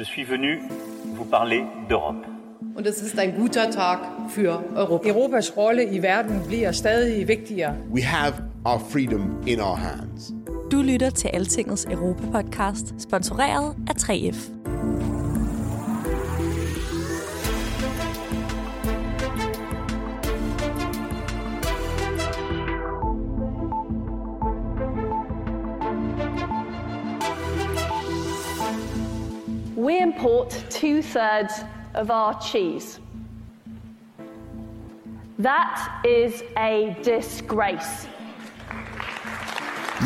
Je suis venu vous parler d'Europe. Und es ist ein guter Tag für Europa. Europas rolle i verden bliver stadig vigtigere. We have our freedom in our hands. Du lytter til Altingets Europa-podcast, sponsoreret af 3F. We import two thirds of our cheese. That is a disgrace.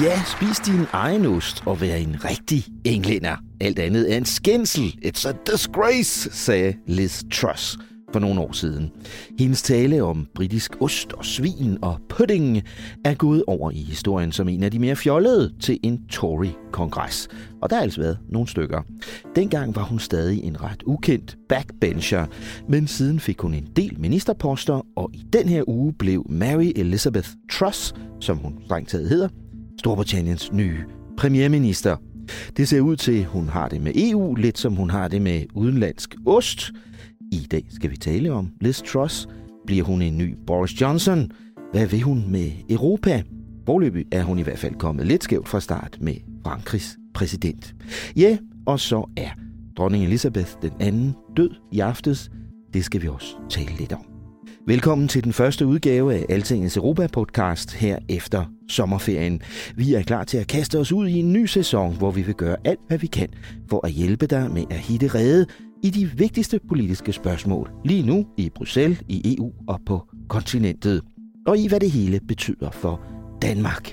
Ja, spis din egen ost og vær en rigtig englænder. Alt andet er en skændsel. It's a disgrace, sagde Liz Truss for nogle år siden. Hendes tale om britisk ost og svin og pudding er gået over i historien som en af de mere fjollede til en Tory-kongres. Og der har altså været nogle stykker. Dengang var hun stadig en ret ukendt backbencher, men siden fik hun en del ministerposter, og i den her uge blev Mary Elizabeth Truss, som hun strengt taget hedder, Storbritanniens nye premierminister. Det ser ud til, at hun har det med EU, lidt som hun har det med udenlandsk ost. I dag skal vi tale om Liz Truss. Bliver hun en ny Boris Johnson? Hvad vil hun med Europa? Forløbig er hun i hvert fald kommet lidt skævt fra start med Frankrigs præsident. Ja, og så er dronning Elizabeth den anden død i aftes. Det skal vi også tale lidt om. Velkommen til den første udgave af Altingens Europa-podcast her efter sommerferien. Vi er klar til at kaste os ud i en ny sæson, hvor vi vil gøre alt, hvad vi kan for at hjælpe dig med at hitte rede i de vigtigste politiske spørgsmål. Lige nu i Bruxelles, i EU og på kontinentet. Og i hvad det hele betyder for Danmark.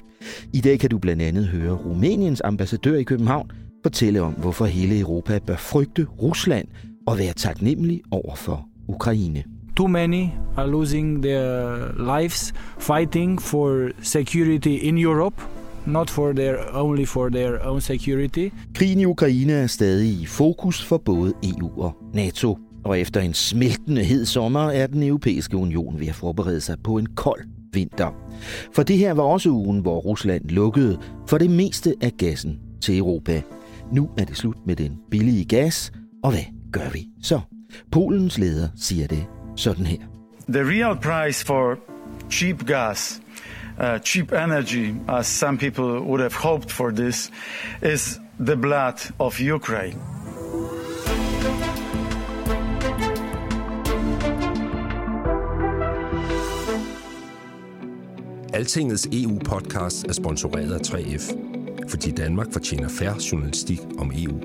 I dag kan du blandt andet høre Rumæniens ambassadør i København fortælle om, hvorfor hele Europa bør frygte Rusland og være taknemmelig over for Ukraine. too many are losing their lives fighting for security in Europe, not for their only for their own security. Krigen i Ukraine er stadig i fokus for både EU og NATO. Og efter en smeltende hed sommer er den europæiske union ved at forberede sig på en kold vinter. For det her var også ugen, hvor Rusland lukkede for det meste af gassen til Europa. Nu er det slut med den billige gas, og hvad gør vi så? Polens leder siger det sådan her. The real price for cheap gas, uh, cheap energy, as some people would have hoped for this, is the blood of Ukraine. Altingets EU-podcast er sponsoreret af 3F, fordi Danmark fortjener færre journalistik om E EU.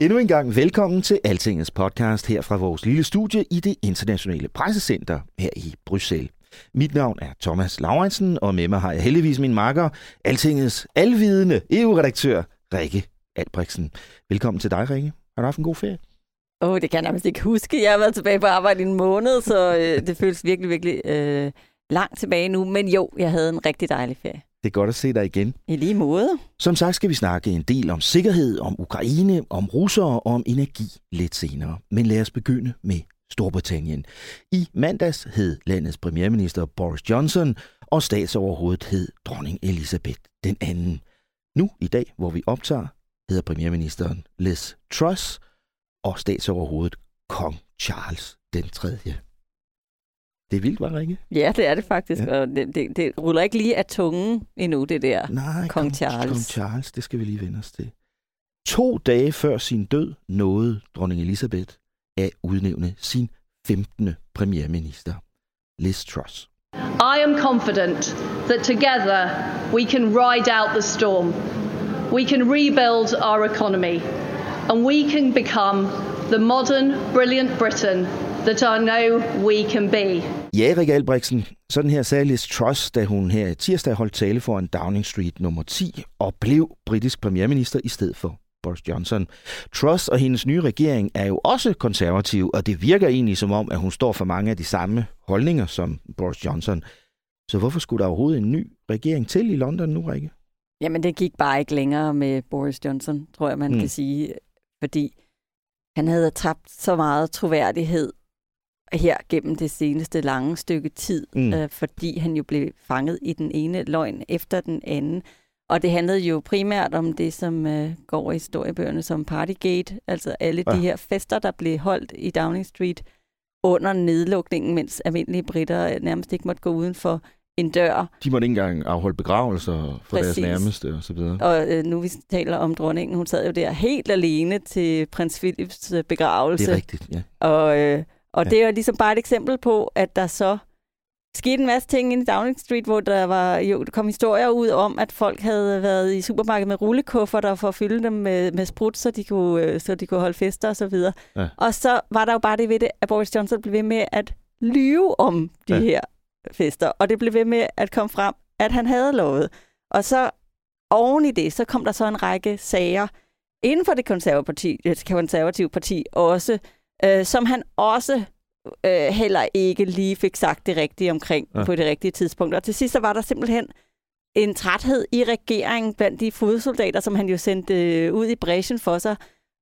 Endnu en gang velkommen til Altingets podcast her fra vores lille studie i det internationale pressecenter her i Bruxelles. Mit navn er Thomas Laurensen, og med mig har jeg heldigvis min makker, Altingets alvidende EU-redaktør, Rikke Albrechtsen. Velkommen til dig, Rikke. Har du haft en god ferie? Åh, oh, det kan jeg nærmest ikke huske. Jeg har været tilbage på arbejde i en måned, så øh, det føles virkelig, virkelig øh, langt tilbage nu. Men jo, jeg havde en rigtig dejlig ferie. Det er godt at se dig igen. I lige måde. Som sagt skal vi snakke en del om sikkerhed, om Ukraine, om russere og om energi lidt senere. Men lad os begynde med Storbritannien. I mandags hed landets premierminister Boris Johnson, og statsoverhovedet hed dronning Elizabeth den anden. Nu i dag, hvor vi optager, hedder premierministeren Liz Truss, og statsoverhovedet kong Charles den 3. Det er vildt, var ikke? Ja, det er det faktisk, ja. og det, det, det ruller ikke lige af tungen endnu, det der Nej, kong Charles. Kong Charles, det skal vi lige vende os til. To dage før sin død nåede dronning Elizabeth at udnævne sin 15. premierminister, Liz Truss. I am confident that together we can ride out the storm. We can rebuild our economy. And we can become the modern, brilliant Britain that I know we can be. Ja, Erik Albrechtsen, sådan her sagde Liz Truss, da hun her tirsdag holdt tale for en Downing Street nummer 10 og blev britisk premierminister i stedet for Boris Johnson. Truss og hendes nye regering er jo også konservativ, og det virker egentlig som om, at hun står for mange af de samme holdninger som Boris Johnson. Så hvorfor skulle der overhovedet en ny regering til i London nu, Rikke? Jamen, det gik bare ikke længere med Boris Johnson, tror jeg, man mm. kan sige. Fordi han havde tabt så meget troværdighed her gennem det seneste lange stykke tid, mm. øh, fordi han jo blev fanget i den ene løgn efter den anden. Og det handlede jo primært om det, som øh, går i historiebøgerne som Partygate, altså alle ja. de her fester, der blev holdt i Downing Street under nedlukningen, mens almindelige britter nærmest ikke måtte gå uden for en dør. De måtte ikke engang afholde begravelser for Præcis. deres nærmeste og så videre. Og øh, nu vi taler om dronningen, hun sad jo der helt alene til prins Philips øh, begravelse. Det er rigtigt, ja. Og, øh, og ja. det er ligesom bare et eksempel på, at der så skete en masse ting inde i Downing Street, hvor der var jo der kom historier ud om, at folk havde været i supermarkedet med rullekufferter for at fylde dem med, med sprut, så de kunne, øh, så de kunne holde fester og så videre. Ja. Og så var der jo bare det ved det, at Boris Johnson blev ved med at lyve om de ja. her fester, og det blev ved med at komme frem, at han havde lovet. Og så oven i det, så kom der så en række sager inden for det konservative parti, det konservative parti også, øh, som han også øh, heller ikke lige fik sagt det rigtige omkring ja. på det rigtige tidspunkt. Og til sidst så var der simpelthen en træthed i regeringen blandt de fodsoldater, som han jo sendte øh, ud i bræschen for sig,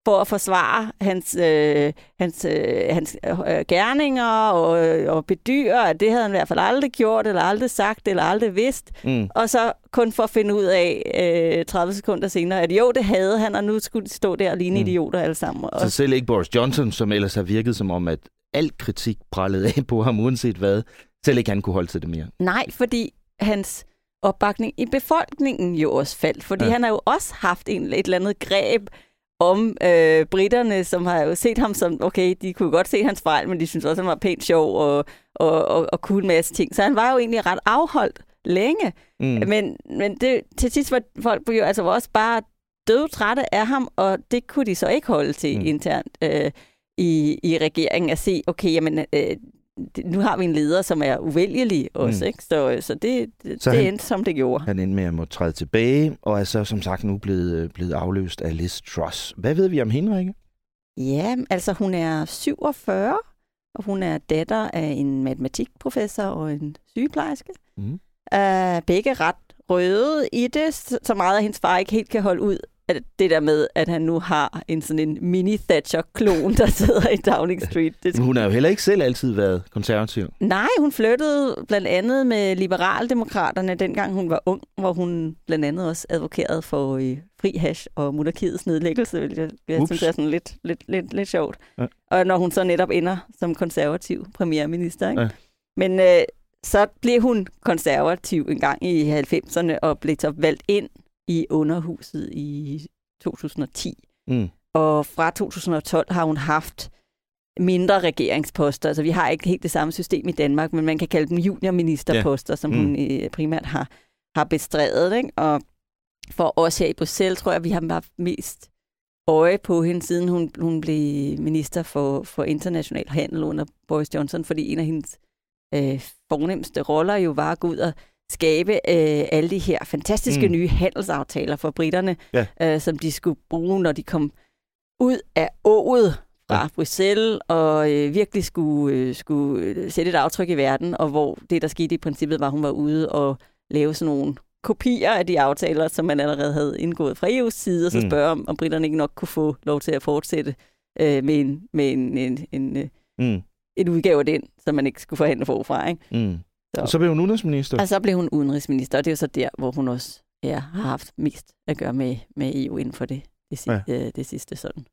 for at forsvare hans, øh, hans, øh, hans øh, gerninger og, og bedyre, at det havde han i hvert fald aldrig gjort, eller aldrig sagt, eller aldrig vidst. Mm. Og så kun for at finde ud af øh, 30 sekunder senere, at jo, det havde han, og nu skulle de stå der og ligne mm. idioter alle sammen. Så selv ikke Boris Johnson, som ellers har virket som om, at al kritik prallede af på ham, uanset hvad, selv ikke han kunne holde til det mere. Nej, fordi hans opbakning i befolkningen jo også faldt, fordi ja. han har jo også haft en, et eller andet greb om øh, britterne, som har jo set ham som, okay, de kunne godt se hans fejl, men de synes også, han var pænt sjov og, og, og, og kunne en masse ting. Så han var jo egentlig ret afholdt længe. Mm. Men, men det, til sidst var folk jo altså også bare døde trætte af ham, og det kunne de så ikke holde til mm. internt øh, i, i regeringen at se, okay, jamen, øh, nu har vi en leder, som er uvælgelig også, mm. ikke? Så, så det, det, så det han, endte, som det gjorde. Han endte med at må træde tilbage, og er så som sagt nu blevet, blevet afløst af Liz Truss. Hvad ved vi om hende, Rikke? Ja, altså hun er 47, og hun er datter af en matematikprofessor og en sygeplejerske. Mm. Uh, begge ret røde i det, så meget at hendes far ikke helt kan holde ud at det der med, at han nu har en sådan en mini-Thatcher-klon, der sidder i Downing Street. Det... Men hun har jo heller ikke selv altid været konservativ. Nej, hun flyttede blandt andet med liberaldemokraterne, dengang hun var ung, hvor hun blandt andet også advokerede for øh, fri hash og monarkiets nedlæggelse, jeg, jeg synes, det er sådan lidt, lidt, lidt, lidt sjovt. Ja. Og når hun så netop ender som konservativ premierminister. Ikke? Ja. Men øh, så blev hun konservativ en gang i 90'erne og blev så valgt ind i underhuset i 2010. Mm. Og fra 2012 har hun haft mindre regeringsposter. Altså, vi har ikke helt det samme system i Danmark, men man kan kalde dem juniorministerposter, ja. som mm. hun øh, primært har, har bestrædet. Ikke? Og for os her i Bruxelles, tror jeg, vi har haft mest øje på hende, siden hun, hun blev minister for, for international handel under Boris Johnson, fordi en af hendes øh, fornemmeste roller jo var at gå ud og skabe øh, alle de her fantastiske mm. nye handelsaftaler for britterne, ja. øh, som de skulle bruge, når de kom ud af ået fra ja. Bruxelles, og øh, virkelig skulle, øh, skulle øh, sætte et aftryk i verden, og hvor det, der skete i princippet, var, at hun var ude og lave sådan nogle kopier af de aftaler, som man allerede havde indgået fra EU's side, og så mm. spørge, om, om britterne ikke nok kunne få lov til at fortsætte øh, med, en, med en, en, en, øh, mm. en udgave af den, som man ikke skulle forhandle forfra. Ikke? Mm. Så. Og så blev hun udenrigsminister? Og så blev hun udenrigsminister, og det er jo så der, hvor hun også ja, har haft mest at gøre med, med EU inden for det, det, ja. det, øh, det sidste sådan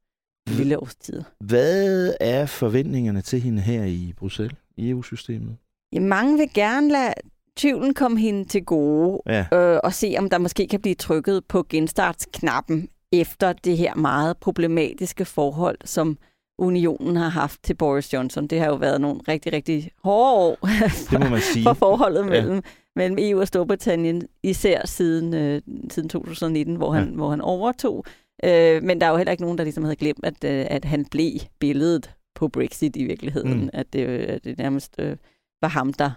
lille års tid. Hvad er forventningerne til hende her i Bruxelles, i EU-systemet? Ja, mange vil gerne lade tvivlen komme hende til gode, ja. øh, og se, om der måske kan blive trykket på genstartsknappen efter det her meget problematiske forhold, som unionen har haft til Boris Johnson. Det har jo været nogle rigtig, rigtig hårde år for, det må man sige. for forholdet mellem, ja. mellem EU og Storbritannien, især siden, øh, siden 2019, hvor han, ja. hvor han overtog. Øh, men der er jo heller ikke nogen, der ligesom havde glemt, at, øh, at han blev billedet på Brexit i virkeligheden. Mm. At, det, at det nærmest øh, var ham, der,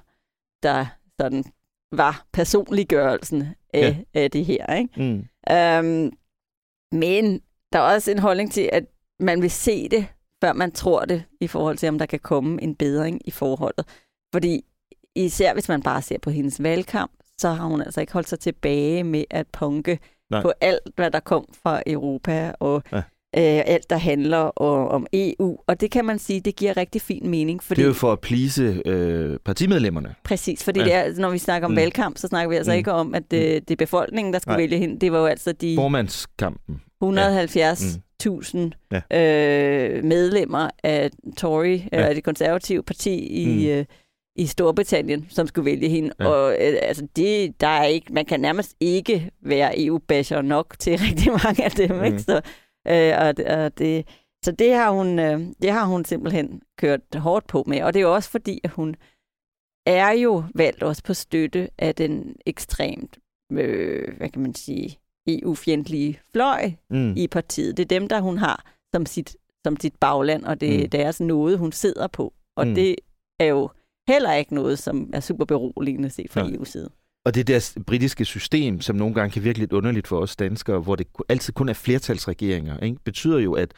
der sådan var personliggørelsen af, ja. af det her. Ikke? Mm. Øhm, men der er også en holdning til, at man vil se det, før man tror det, i forhold til, om der kan komme en bedring i forholdet. Fordi især hvis man bare ser på hendes valgkamp, så har hun altså ikke holdt sig tilbage med at punke Nej. på alt, hvad der kom fra Europa, og Ja. øh, alt, der handler om, om EU. Og det kan man sige, det giver rigtig fin mening. Fordi, Det er jo for at plise øh, partimedlemmerne. Præcis, fordi Ja. det er, når vi snakker om Mm. mm. valgkamp, så snakker vi altså Mm. mm. ikke om, at det, det er befolkningen, der skulle Nej. Vælge hende. Det var jo altså de Formandskampen. 170.000 Ja. Øh, medlemmer af Tory, ja. eller det konservative parti i, Mm. øh, i Storbritannien, som skulle vælge hende. Ja. Ja. Og øh, altså, det, der er ikke, man kan nærmest ikke være EU-basher nok til rigtig mange af dem. Mm. Ikke? Så, øh, og, det- og det, så det har, hun, øh, det har hun simpelthen kørt hårdt på med. Og det er jo også fordi, at hun er jo valgt også på støtte af den ekstremt, øh, hvad kan man sige, EU-fjendtlige fløj Mm. i partiet. Det er dem, der hun har som sit, som sit bagland, og det er Mm. mm. deres noget, hun sidder på. Og Mm. det er jo heller ikke noget, som er super beroligende set fra Nej. EU's side. Og det der britiske system, som nogle gange kan virke lidt underligt for os danskere, hvor det altid kun er flertalsregeringer, ikke? betyder jo, at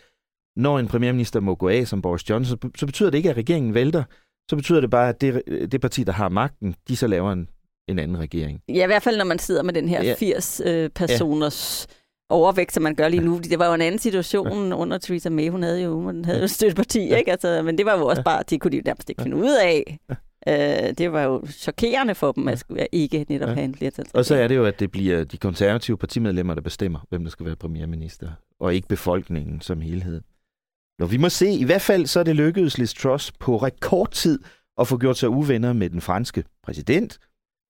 når en premierminister må gå af som Boris Johnson, så- så betyder det ikke, at regeringen vælter. Så betyder det bare, at det, det parti, der har magten, de så laver en, en anden regering. Ja, i hvert fald når man sidder med den her Ja. ja. 80 øh, personers ja. overvægt, som man gør lige nu. Fordi det var jo en anden situation ja. under Theresa May. Hun havde jo, hun havde jo støtteparti, ja. ikke? Altså, men det var jo også bare, det kunne de jo nærmest ikke finde ud af. Øh, det var jo chokerende for dem, at skulle ikke netop Ja. have en flertal. Og så er det jo, at det bliver de konservative partimedlemmer, der bestemmer, hvem der skal være premierminister, og ikke befolkningen som helhed. Nå, vi må se. I hvert fald så er det lykkedes Liz Truss på rekordtid at få gjort sig uvenner med den franske præsident.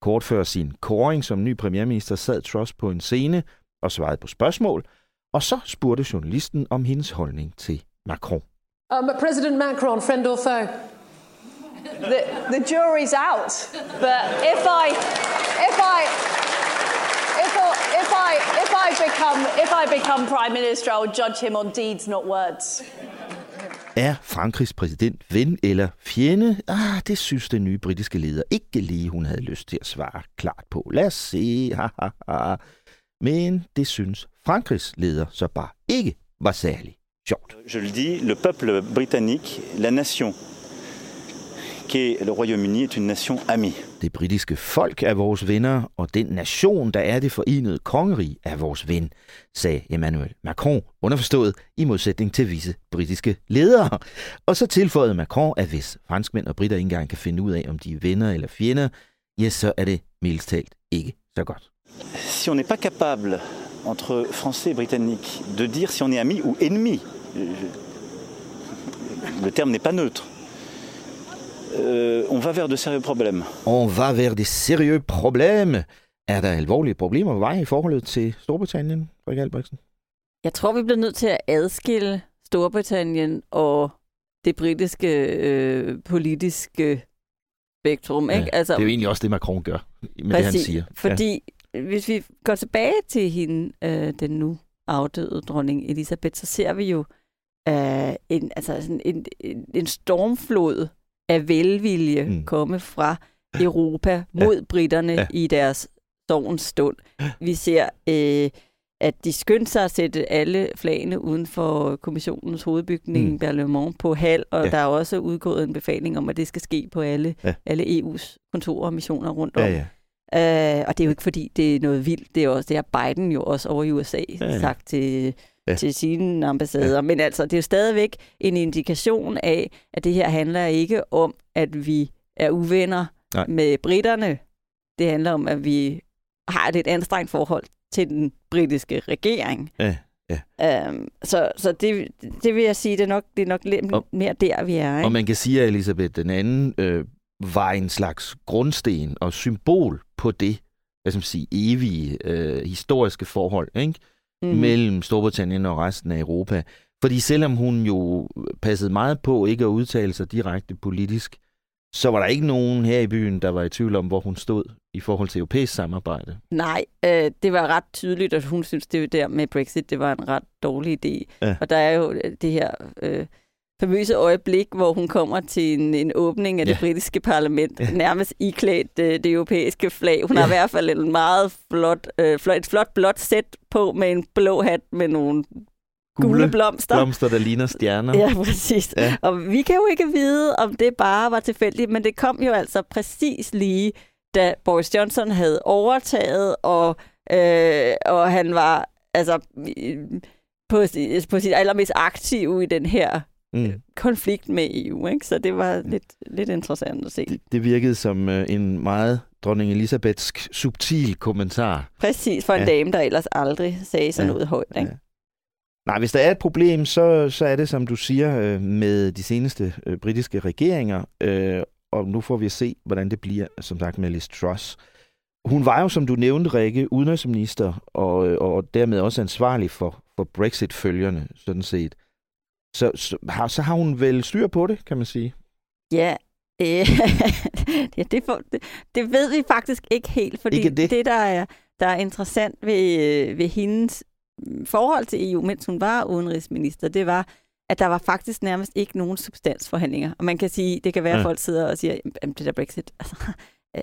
Kort før sin kåring som ny premierminister sad Truss på en scene og svarede på spørgsmål, og så spurgte journalisten om hendes holdning til Macron. Um, President Macron, friend or foe? The, the jury's out. But if I, if I, if I, if I, if I become, if I become prime minister, I will judge him on deeds, not words. Er Frankrigs præsident ven eller fjende? Ah, det synes den nye britiske leder ikke lige, hun havde lyst til at svare klart på. Lad os se. Ha, ha, ha. Men det synes Frankrigs leder så bare ikke var særlig sjovt. Je le dis, le peuple britannique, la nation qu'est le Royaume-Uni, est une nation amie. Det britiske folk er vores venner, og den nation, der er det forenede kongerige, er vores ven, sagde Emmanuel Macron, underforstået i modsætning til visse britiske ledere. Og så tilføjede Macron, at hvis franskmænd og britter ikke engang kan finde ud af, om de er venner eller fjender, ja, så er det mildest talt ikke så godt. Si on n'est pas capable, entre Français et Britanniques, de dire si on est ami ou ennemi, je- le terme n'est pas neutre, euh, on va vers de sérieux problèmes. On va vers des sérieux problèmes. Er der alvorlige problemer på vej i forholdet til Storbritannien, Frederik Albrechtsen? Jeg tror, vi bliver nødt til at adskille Storbritannien og det britiske øh, politiske spektrum. Ikke? Altså, det er jo egentlig også det, Macron gør, med det han siger. Fordi ja. hvis vi går tilbage til hende, øh, den nu afdøde dronning Elisabeth, så ser vi jo øh, en, altså sådan en, en, en stormflod af velvilje mm. komme fra Europa mod ja. britterne ja. i deres sovens stund. Vi ser, øh, at de skyndte sig at sætte alle flagene uden for kommissionens hovedbygning, mm. Berlemont, på halv, og ja. der er også udgået en befaling om, at det skal ske på alle, ja. alle EU's kontorer og missioner rundt om. Ja, ja. Uh, og det er jo ikke fordi, det er noget vildt. Det er også det har Biden jo også over i USA ja, ja. sagt til, ja. til sine ambassader. Ja. Men altså, det er jo stadigvæk en indikation af, at det her handler ikke om, at vi er uvenner Nej. med britterne. Det handler om, at vi har et anstrengt forhold til den britiske regering. Ja. Ja. Um, så så det, det vil jeg sige, det er nok, det er nok lidt og, mere der, vi er. Ikke? Og man kan sige, at Elisabeth den anden øh, var en slags grundsten og symbol på det, hvad skal man sige, evige øh, historiske forhold ikke? Mm-hmm. mellem Storbritannien og resten af Europa. Fordi selvom hun jo passede meget på ikke at udtale sig direkte politisk, så var der ikke nogen her i byen, der var i tvivl om, hvor hun stod i forhold til europæisk samarbejde. Nej, øh, det var ret tydeligt, at hun synes, det der med Brexit, det var en ret dårlig idé. Ja. Og der er jo det her øh, famøse øjeblik, hvor hun kommer til en, en åbning af det Ja. britiske parlament, Ja. nærmest iklædt øh, det europæiske flag. Hun har i hvert fald en meget flot, øh, flot, et flot blåt sæt på med en blå hat med nogle gule, blomster. Blomster, der ligner stjerner. Ja, præcis. Ja. Og vi kan jo ikke vide, om det bare var tilfældigt, men det kom jo altså præcis lige, da Boris Johnson havde overtaget, og, øh, og han var altså på, på sit allermest aktiv i den her Mm. konflikt med EU. Ikke? Så det var lidt, lidt interessant at se. Det, det virkede som øh, en meget dronning Elisabethsk subtil kommentar. Præcis, for en Ja. dame, der ellers aldrig sagde sådan Ja. noget højt. Ikke? Ja. Nej, hvis der er et problem, så, så er det, som du siger, øh, med de seneste øh, britiske regeringer. Øh, og nu får vi at se, hvordan det bliver, som sagt, med Liz Truss. Hun var jo, som du nævnte, Rikke, udenrigsminister, og, øh, og dermed også ansvarlig for, for Brexit-følgerne, sådan set. Så, så, har, så har hun vel styr på det, kan man sige. Ja, øh, ja det, får, det, det ved vi faktisk ikke helt, fordi Ikke det, det? der, er, der er interessant ved, ved hendes forhold til EU, mens hun var udenrigsminister, det var, at der var faktisk nærmest ikke nogen substansforhandlinger. Og man kan sige, det kan være, at Ja. folk sidder og siger, "Jamen, det der Brexit, altså,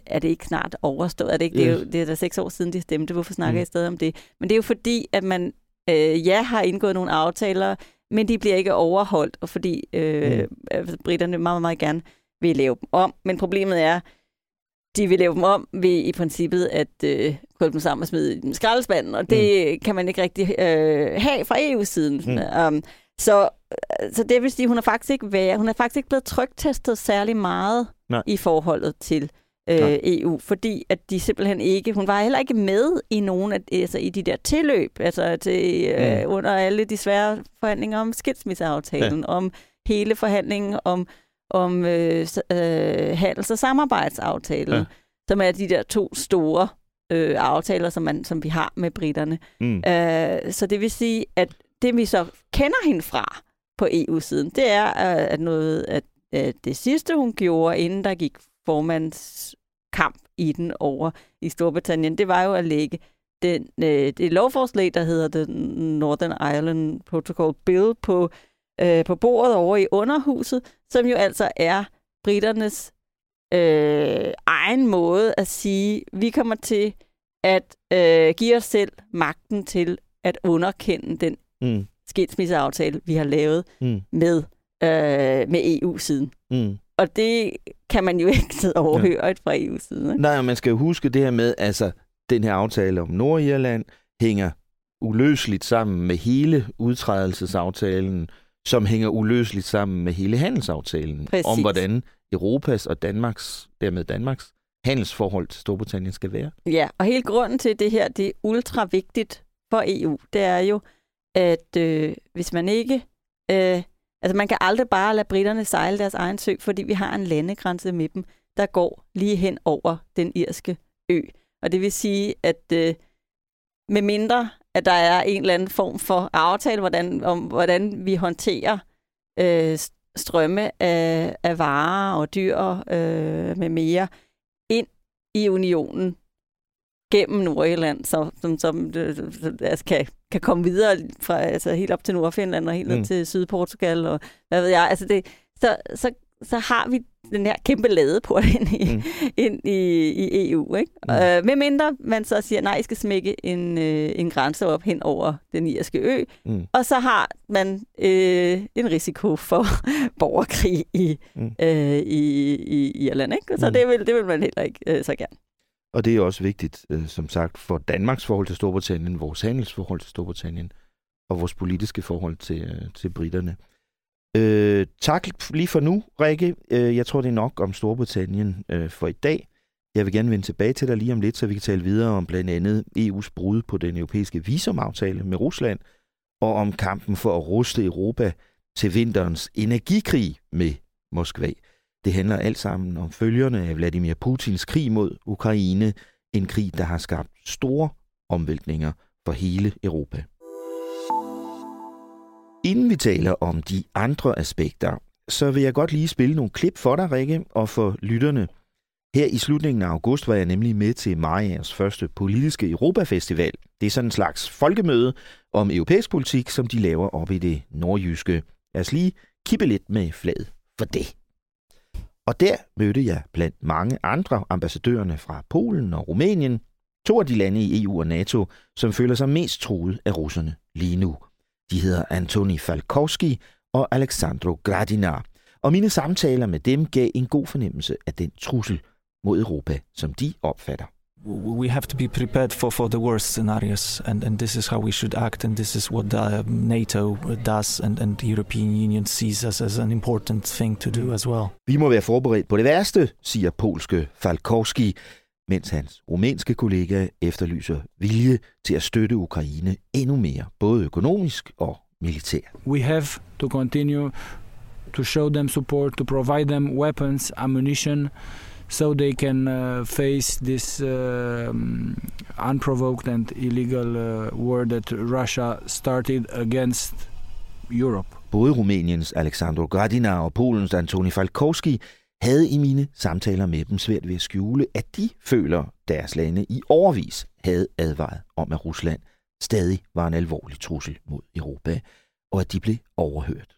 er det ikke snart overstået? Er det ikke? Det er, jo, Yes. det er da seks år siden, de stemte. Hvorfor snakker Mm. jeg stadig om det? Men det er jo fordi, at man øh, ja har indgået nogle aftaler, men de bliver ikke overholdt, og fordi øh, Mm. mm. britterne meget, meget gerne vil lave dem om. Men problemet er, de vil lave dem om ved i princippet at øh, krølle dem sammen og smide i den skraldespanden, og det mm. kan man ikke rigtig øh, have fra EU-siden. Mm. Um, så, så det vil sige, hun har faktisk ikke været, hun er faktisk ikke blevet trygtestet særlig meget Nej. i forholdet til øh, Nej. EU, fordi at de simpelthen ikke, hun var heller ikke med i nogen af altså i de der tilløb, altså til, øh, Mm. under alle de svære forhandlinger om skilsmisseaftalen, ja. om hele forhandlingen om, om øh, øh, handels- og samarbejdsaftalen, Ja. som er de der to store øh, aftaler, som, man, som vi har med britterne. Mm. Øh, så det vil sige, at det vi så kender hende fra på EU-siden, det er, øh, at noget at, at det sidste, hun gjorde, inden der gik formandskamp i den over i Storbritannien, det var jo at lægge den, øh, det lovforslag, der hedder The Northern Ireland Protocol Bill på, øh, på bordet over i underhuset, som jo altså er britternes øh, egen måde at sige, vi kommer til at øh, give os selv magten til at underkende den Mm. skilsmisseaftale, vi har lavet Mm. med, øh, med EU-siden. Mm. Og det kan man jo ikke sidde og overhøre ja. fra EU-siden. Nej, man skal jo huske det her med, altså, den her aftale om Nordirland hænger uløseligt sammen med hele udtrædelsesaftalen, som hænger uløseligt sammen med hele handelsaftalen. Præcis. Om hvordan Europas og Danmarks, dermed Danmarks, handelsforhold til Storbritannien skal være. Ja, og hele grunden til det her, det er ultra vigtigt for EU, det er jo, at øh, hvis man ikke... Øh, altså man kan aldrig bare lade britterne sejle deres egen sø, fordi vi har en landegrænse med dem, der går lige hen over den irske ø. Og det vil sige, at øh, med mindre, at der er en eller anden form for aftale, hvordan, om hvordan vi håndterer øh, strømme af, af varer og dyr øh, med mere ind i unionen gennem Nordjylland, så, som, som øh, altså kan, kan komme videre fra altså helt op til Nordfinland og helt ned Mm. til Sydportugal og hvad ved jeg. Altså det, så, så, så har vi den her kæmpe ladeport ind i, mm. ind i, i EU. Ikke? Mm. Øh, med mindre man så siger, nej, I skal smække en, øh, en grænse op hen over den irske ø, Mm. og så har man øh, en risiko for borgerkrig i, Mm. øh, i, i Irland. Ikke? Så Mm. det, vil, det vil man heller ikke øh, så gerne. Og det er også vigtigt, øh, som sagt, for Danmarks forhold til Storbritannien, vores handelsforhold til Storbritannien og vores politiske forhold til, øh, til britterne. Øh, tak lige for nu, Rikke. Øh, jeg tror, det er nok om Storbritannien øh, for i dag. Jeg vil gerne vende tilbage til dig lige om lidt, så vi kan tale videre om blandt andet EU's brud på den europæiske visumaftale med Rusland, og om kampen for at ruste Europa til vinterens energikrig med Moskva. Det handler alt sammen om følgerne af Vladimir Putins krig mod Ukraine, en krig, der har skabt store omvæltninger for hele Europa. Inden vi taler om de andre aspekter, så vil jeg godt lige spille nogle klip for dig, Rikke, og for lytterne. Her i slutningen af august var jeg nemlig med til Marias første politiske Europafestival. Det er sådan en slags folkemøde om europæisk politik, som de laver op i det nordjyske. Lad os lige kippe lidt med flaget for det. Og der mødte jeg blandt mange andre ambassadørerne fra Polen og Rumænien, to af de lande i EU og NATO, som føler sig mest truet af russerne lige nu. De hedder Antoni Falkowski og Alexandro Gradinar. Og mine samtaler med dem gav en god fornemmelse af den trussel mod Europa, som de opfatter we have to be prepared for, for the worst scenarios, and, and this is how we should act, and this is what the, NATO does, and, and the European Union sees us as an important thing to do as well. Vi må være forberedt på det værste, siger polske Falkowski, mens hans rumænske kollega efterlyser vilje til at støtte Ukraine endnu mere, både økonomisk og militært. We have to continue to show them support, to provide them weapons, ammunition, so they can uh, face this uh, um, unprovoked and illegal uh, war that Russia started against Europe. Både Rumæniens Alexandru Gradina og Polens Antoni Falkowski havde i mine samtaler med dem svært ved at skjule, at de føler, deres lande i overvis havde advaret om, at Rusland stadig var en alvorlig trussel mod Europa, og at de blev overhørt.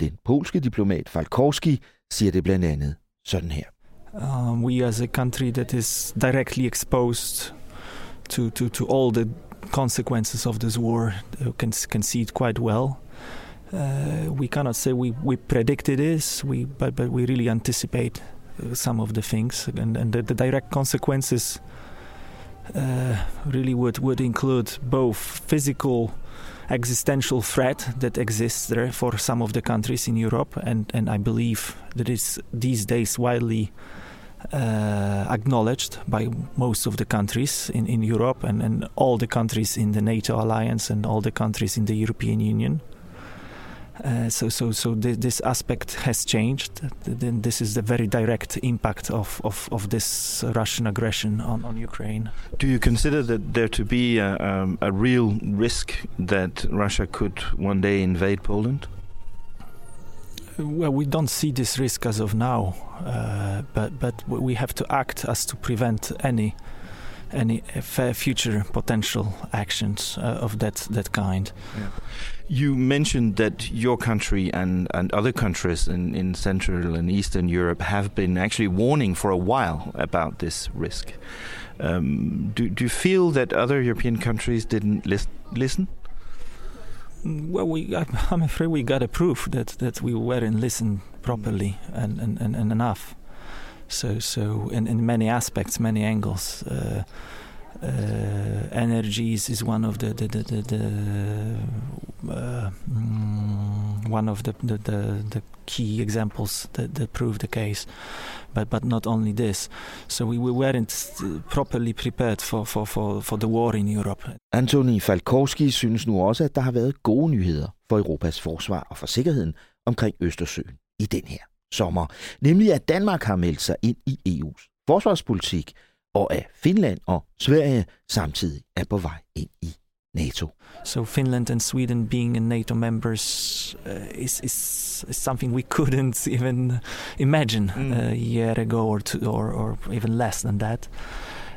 Den polske diplomat Falkowski siger det blandt andet sådan her. Um, we as a country that is directly exposed to, to, to all the consequences of this war can, can see it quite well. Uh, we cannot say we, we predicted this, we, but, but we really anticipate uh, some of the things. And, and the, the direct consequences uh, really would, would include both physical existential threat that exists there for some of the countries in Europe, and, and I believe that is these days widely acknowledged by most of the countries in, in Europe and, and all the countries in the NATO alliance and all the countries in the European Union. Uh, so, so, so th- this aspect has changed. Then this is the very direct impact of, of, of this Russian aggression on, on Ukraine. Do you consider that there to be a, um, a real risk that Russia could one day invade Poland? Well, we don't see this risk as of now, uh, but but we have to act as to prevent any any future potential actions uh, of that that kind. Yeah. You mentioned that your country and, and other countries in, in Central and Eastern Europe have been actually warning for a while about this risk. Um, do, do you feel that other European countries didn't lis- listen? Well, we, I'm afraid we got a proof that, that we weren't listened properly and, and, and, and enough. So, so in, in many aspects, many angles. Uh, uh, energies is one of the the the, the, the one of the, the the, the key examples that, that prove the case. But but not only this. So we, we weren't uh, properly prepared for, for, for, for the war in Europe. Antoni Falkowski synes nu også, at der har været gode nyheder for Europas forsvar og for sikkerheden omkring Østersøen i den her sommer. Nemlig at Danmark har meldt sig ind i EU's forsvarspolitik, og at Finland og Sverige samtidig er på vej ind i NATO. So Finland and Sweden being NATO members uh, is, is, is something we couldn't even imagine mm. a year ago or two, or, or even less than that.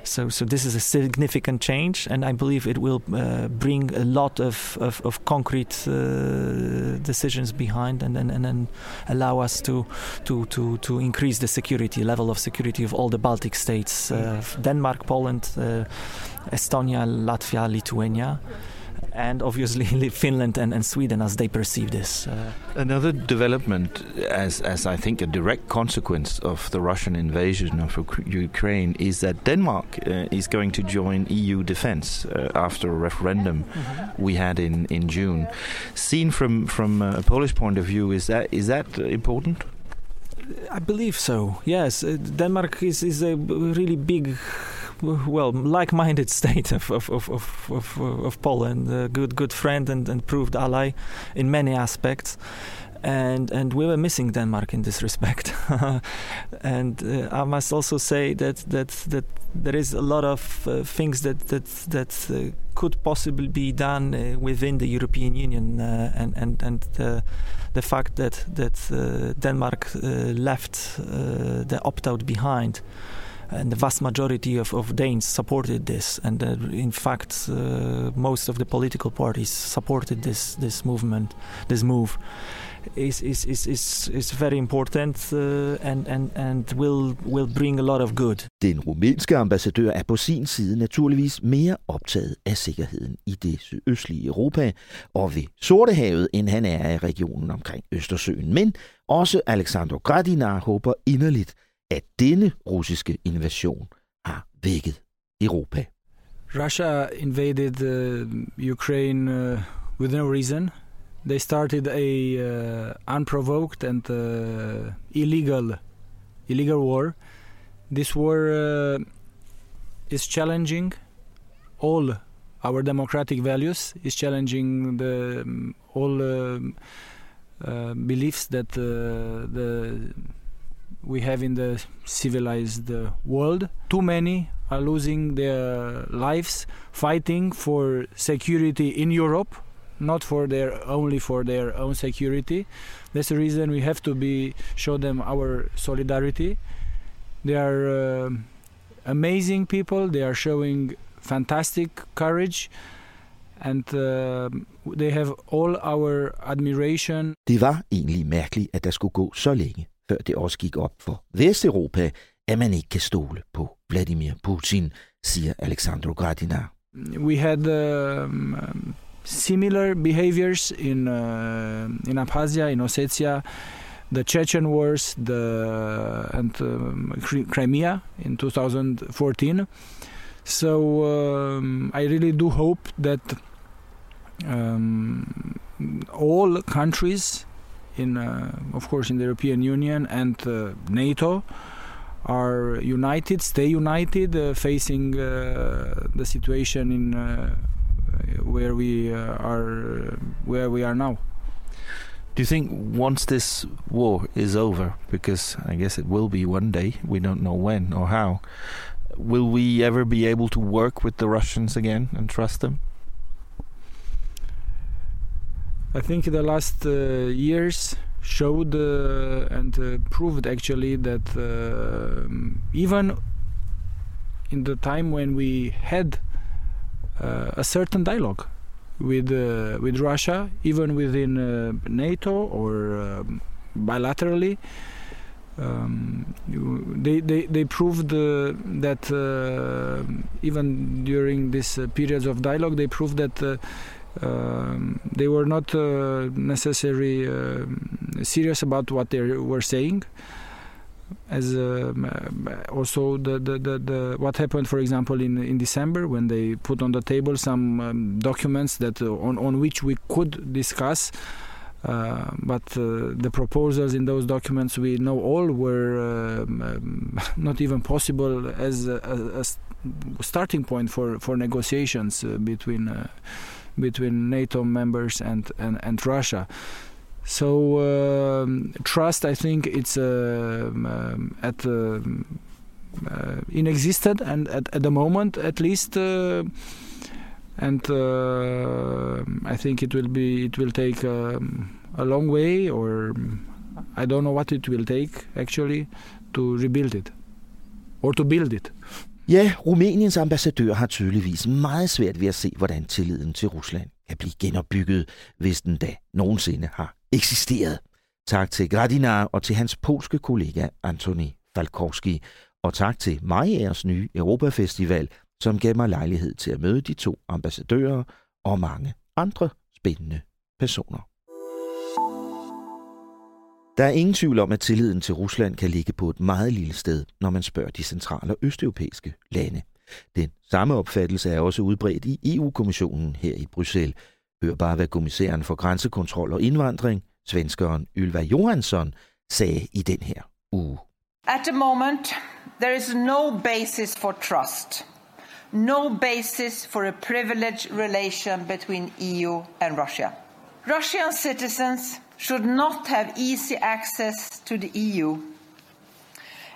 So, so this is a significant change, and I believe it will uh, bring a lot of, of, of concrete uh, decisions behind, and, and, and allow us to, to, to, to increase the security level of security of all the Baltic states: uh, Denmark, Poland, uh, Estonia, Latvia, Lithuania and obviously Finland and, and Sweden as they perceive this. Uh, Another development, as, as I think a direct consequence of the Russian invasion of Ukraine, is that Denmark uh, is going to join EU defense uh, after a referendum mm-hmm. we had in, in June. Seen from, from a Polish point of view, is that is that important? I believe so. Yes, uh, Denmark is, is a really big well, like-minded state of of of of, of, of Poland, a good good friend and, and proved ally in many aspects. And and we were missing Denmark in this respect, and uh, I must also say that that that there is a lot of uh, things that that that uh, could possibly be done uh, within the European Union, uh, and and and the fact that that uh, Denmark left the opt-out behind and the vast majority of, of Danes supported this, and uh, in fact, uh, most of the political parties supported this this movement, this move. Is is is is is very important uh, and and and will will bring a lot of good. Den rumænske ambassadør er på sin side naturligvis mere optaget af sikkerheden i det sydøstlige Europa og ved Sortehavet, end han er i regionen omkring Østersøen. Men også Alexander Gradinar håber inderligt, at denne russiske invasion har vækket Europa. Russia invaded uh, Ukraine uh, with no reason. They started a uh, unprovoked and uh, illegal illegal war. This war uh, is challenging all our democratic values. Is challenging the um, all um, uh, beliefs that uh, the we have in the civilized world. Too many are losing their lives fighting for security in Europe, not for their only for their own security. That's the reason we have to be show them our solidarity. They are uh, amazing people. They are showing fantastic courage. And uh, they have all our admiration. Det var egentlig mærkeligt, at der skulle gå så længe, før det også gik op for Vesteuropa, at man ikke kan stole på Vladimir Putin, siger Alexandro Gradinar. We had um, um, similar behaviors in uh, in Abkhazia, in Ossetia, the Chechen wars, the and um, Crimea in 2014. So um, I really do hope that um, all countries in, uh, of course, in the European Union and uh, NATO are united, stay united, uh, facing the situation in where we are, where we are now. Do you think once this war is over, because I guess it will be one day, we don't know when or how, will we ever be able to work with the Russians again and trust them? I think the last uh, years showed uh, and uh, proved actually that even in the time when we had a certain dialogue with with Russia, even within NATO or um, bilaterally, um, they, they, they proved uh, that uh, even during these uh, periods of dialogue, they proved that um, they were not necessarily serious about what they were saying. As um, also the, the, the, the, what happened, for example, in in December when they put on the table some um, documents that on on which we could discuss uh, but uh, the proposals in those documents we know all were um, not even possible as a, a, a, starting point for, for negotiations uh, between between NATO members and, and, and Russia. So um, trust, I think, it's um, at inexistent and at, at the moment, at least and uh, I think it will be it will take um, a long way, or I don't know what it will take actually to rebuild it or to build it. Ja, Rumæniens ambassadør har tydeligvis meget svært ved at se, hvordan tilliden til Rusland kan blive genopbygget, hvis den da nogensinde har eksisteret. Tak til Gradinar og til hans polske kollega Antoni Falkowski. Og tak til Majers nye Europafestival, som gav mig lejlighed til at møde de to ambassadører og mange andre spændende personer. Der er ingen tvivl om, at tilliden til Rusland kan ligge på et meget lille sted, når man spørger de centrale og østeuropæiske lande. Den samme opfattelse er også udbredt i EU-kommissionen her i Bruxelles. Hør bare, hvad kommissæren for grænsekontrol og indvandring, svenskeren Ylva Johansson, sagde i den her uge. At the moment, there is no basis for trust no basis for a privileged relation between EU and Russia. Russian citizens should not have easy access to the EU.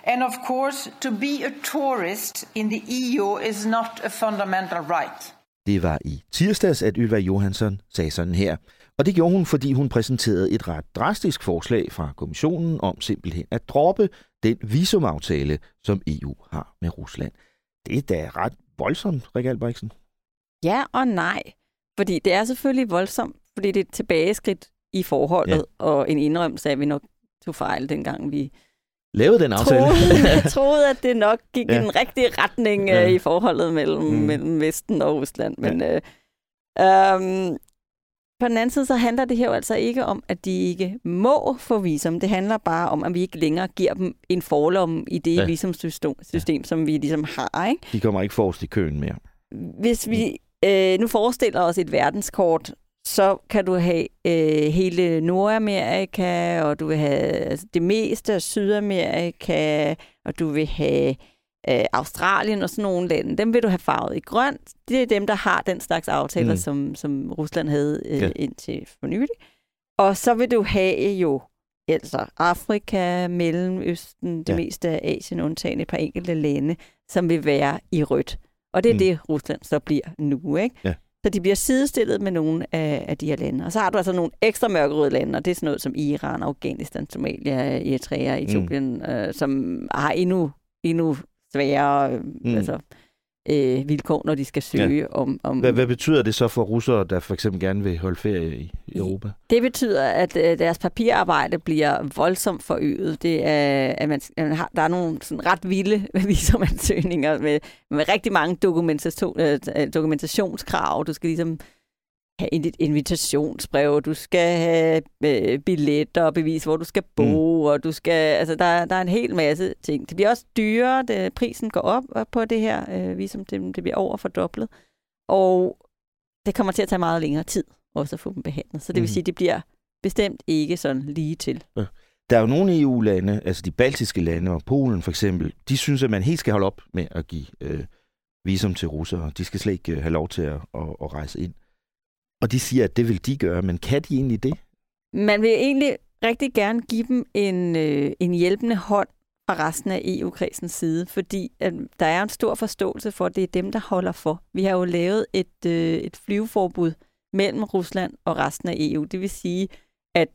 And of course, to be a tourist in the EU is not a fundamental right. Det var i tirsdags, at Ylva Johansson sagde sådan her. Og det gjorde hun, fordi hun præsenterede et ret drastisk forslag fra kommissionen om simpelthen at droppe den visumaftale, som EU har med Rusland. Det er da ret voldsomt, Rik Albrigtsen. Ja og nej. Fordi det er selvfølgelig voldsomt, fordi det er et tilbageskridt i forholdet, ja. og en indrømmelse af, at vi nok tog fejl, dengang vi lavede den aftale. Troede, troede at det nok gik ja. i den rigtige retning ja. uh, i forholdet mellem, mm. mellem Vesten og Rusland. Men ja. uh, um, på den anden side, så handler det her jo altså ikke om, at de ikke må få visum. Det handler bare om, at vi ikke længere giver dem en forlom i det ja. visumsystem, system, ja. som vi ligesom har. Ikke? De kommer ikke forrest i køen mere. Hvis vi øh, nu forestiller os et verdenskort, så kan du have øh, hele Nordamerika, og du vil have altså, det meste af Sydamerika, og du vil have øh, Australien og sådan nogle lande. Dem vil du have farvet i grønt. Det er dem, der har den slags aftaler, mm. som, som Rusland havde øh, ja. indtil for nylig. Og så vil du have jo altså Afrika, Mellemøsten, det ja. meste af Asien, undtagen et par enkelte lande, som vil være i rødt. Og det er mm. det, Rusland så bliver nu, ikke? Ja. Så de bliver sidestillet med nogle af, af de her lande. Og så har du altså nogle ekstra mørkerøde lande, og det er sådan noget som Iran, Afghanistan, Somalia, Eritrea, Etiopien, mm. øh, som har endnu, endnu sværere mm. altså, øh, vilkår, når de skal søge ja. om... om hvad, hvad betyder det så for russere, der for eksempel gerne vil holde ferie i Europa? Det betyder, at øh, deres papirarbejde bliver voldsomt forøget. Det er, at man, at man har, der er nogle sådan ret vilde visumansøgninger med, med rigtig mange dokumentation, øh, dokumentationskrav. Du skal ligesom have et invitationsbrev, du skal have øh, billetter og bevis, hvor du skal bo, mm. og du skal, altså der, der er en hel masse ting. Det bliver også dyrere, det, prisen går op på det her øh, visum, det, det bliver over fordoblet, og det kommer til at tage meget længere tid også at få dem behandlet. Så det vil mm. sige, det bliver bestemt ikke sådan lige til. Ja. Der er jo nogle EU-lande, altså de baltiske lande og Polen for eksempel, de synes, at man helt skal holde op med at give øh, visum til russere. De skal slet ikke øh, have lov til at, at, at rejse ind. Og de siger, at det vil de gøre, men kan de egentlig det? Man vil egentlig rigtig gerne give dem en, øh, en hjælpende hånd fra resten af EU-kredsens side, fordi at der er en stor forståelse for, at det er dem, der holder for. Vi har jo lavet et, øh, et flyveforbud mellem Rusland og resten af EU. Det vil sige, at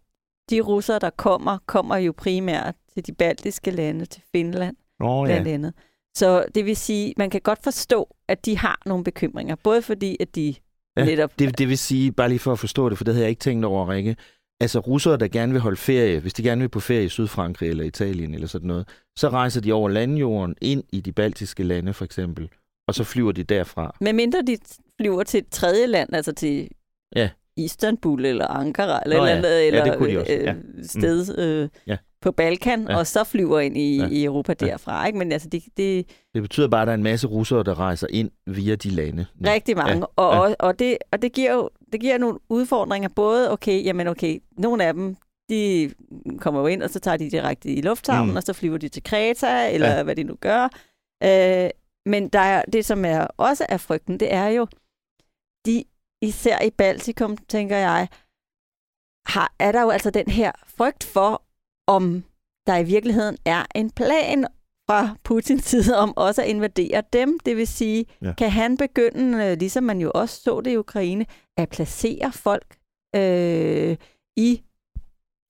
de russere, der kommer, kommer jo primært til de baltiske lande, til Finland oh, blandt ja. andet. Så det vil sige, man kan godt forstå, at de har nogle bekymringer, både fordi, at de Ja, netop. Det, det vil sige, bare lige for at forstå det, for det havde jeg ikke tænkt over, Rikke. Altså russere, der gerne vil holde ferie, hvis de gerne vil på ferie i Sydfrankrig eller Italien eller sådan noget, så rejser de over landjorden ind i de baltiske lande for eksempel, og så flyver de derfra. Men mindre de flyver til et tredje land, altså til ja. Istanbul eller Ankara eller Nå, ja. eller, eller ja, det kunne de også. Ja. Mm. sted øh, ja. På Balkan, ja. og så flyver ind i, ja. i Europa derfra. Ikke? Men altså, det, det, det betyder bare, at der er en masse russere, der rejser ind via de lande. Rigtig mange. Ja. Og, ja. og, og, det, og det giver jo det giver nogle udfordringer. Både, okay, jamen okay, nogle af dem, de kommer jo ind, og så tager de direkte i lufthavnen, mm. og så flyver de til Kreta, eller ja. hvad de nu gør. Øh, men der er, det, som er også er frygten, det er jo, de især i Baltikum, tænker jeg, har, er der jo altså den her frygt for, om der i virkeligheden er en plan fra Putins side om også at invadere dem. Det vil sige, ja. kan han begynde, øh, ligesom man jo også så det i Ukraine, at placere folk øh, i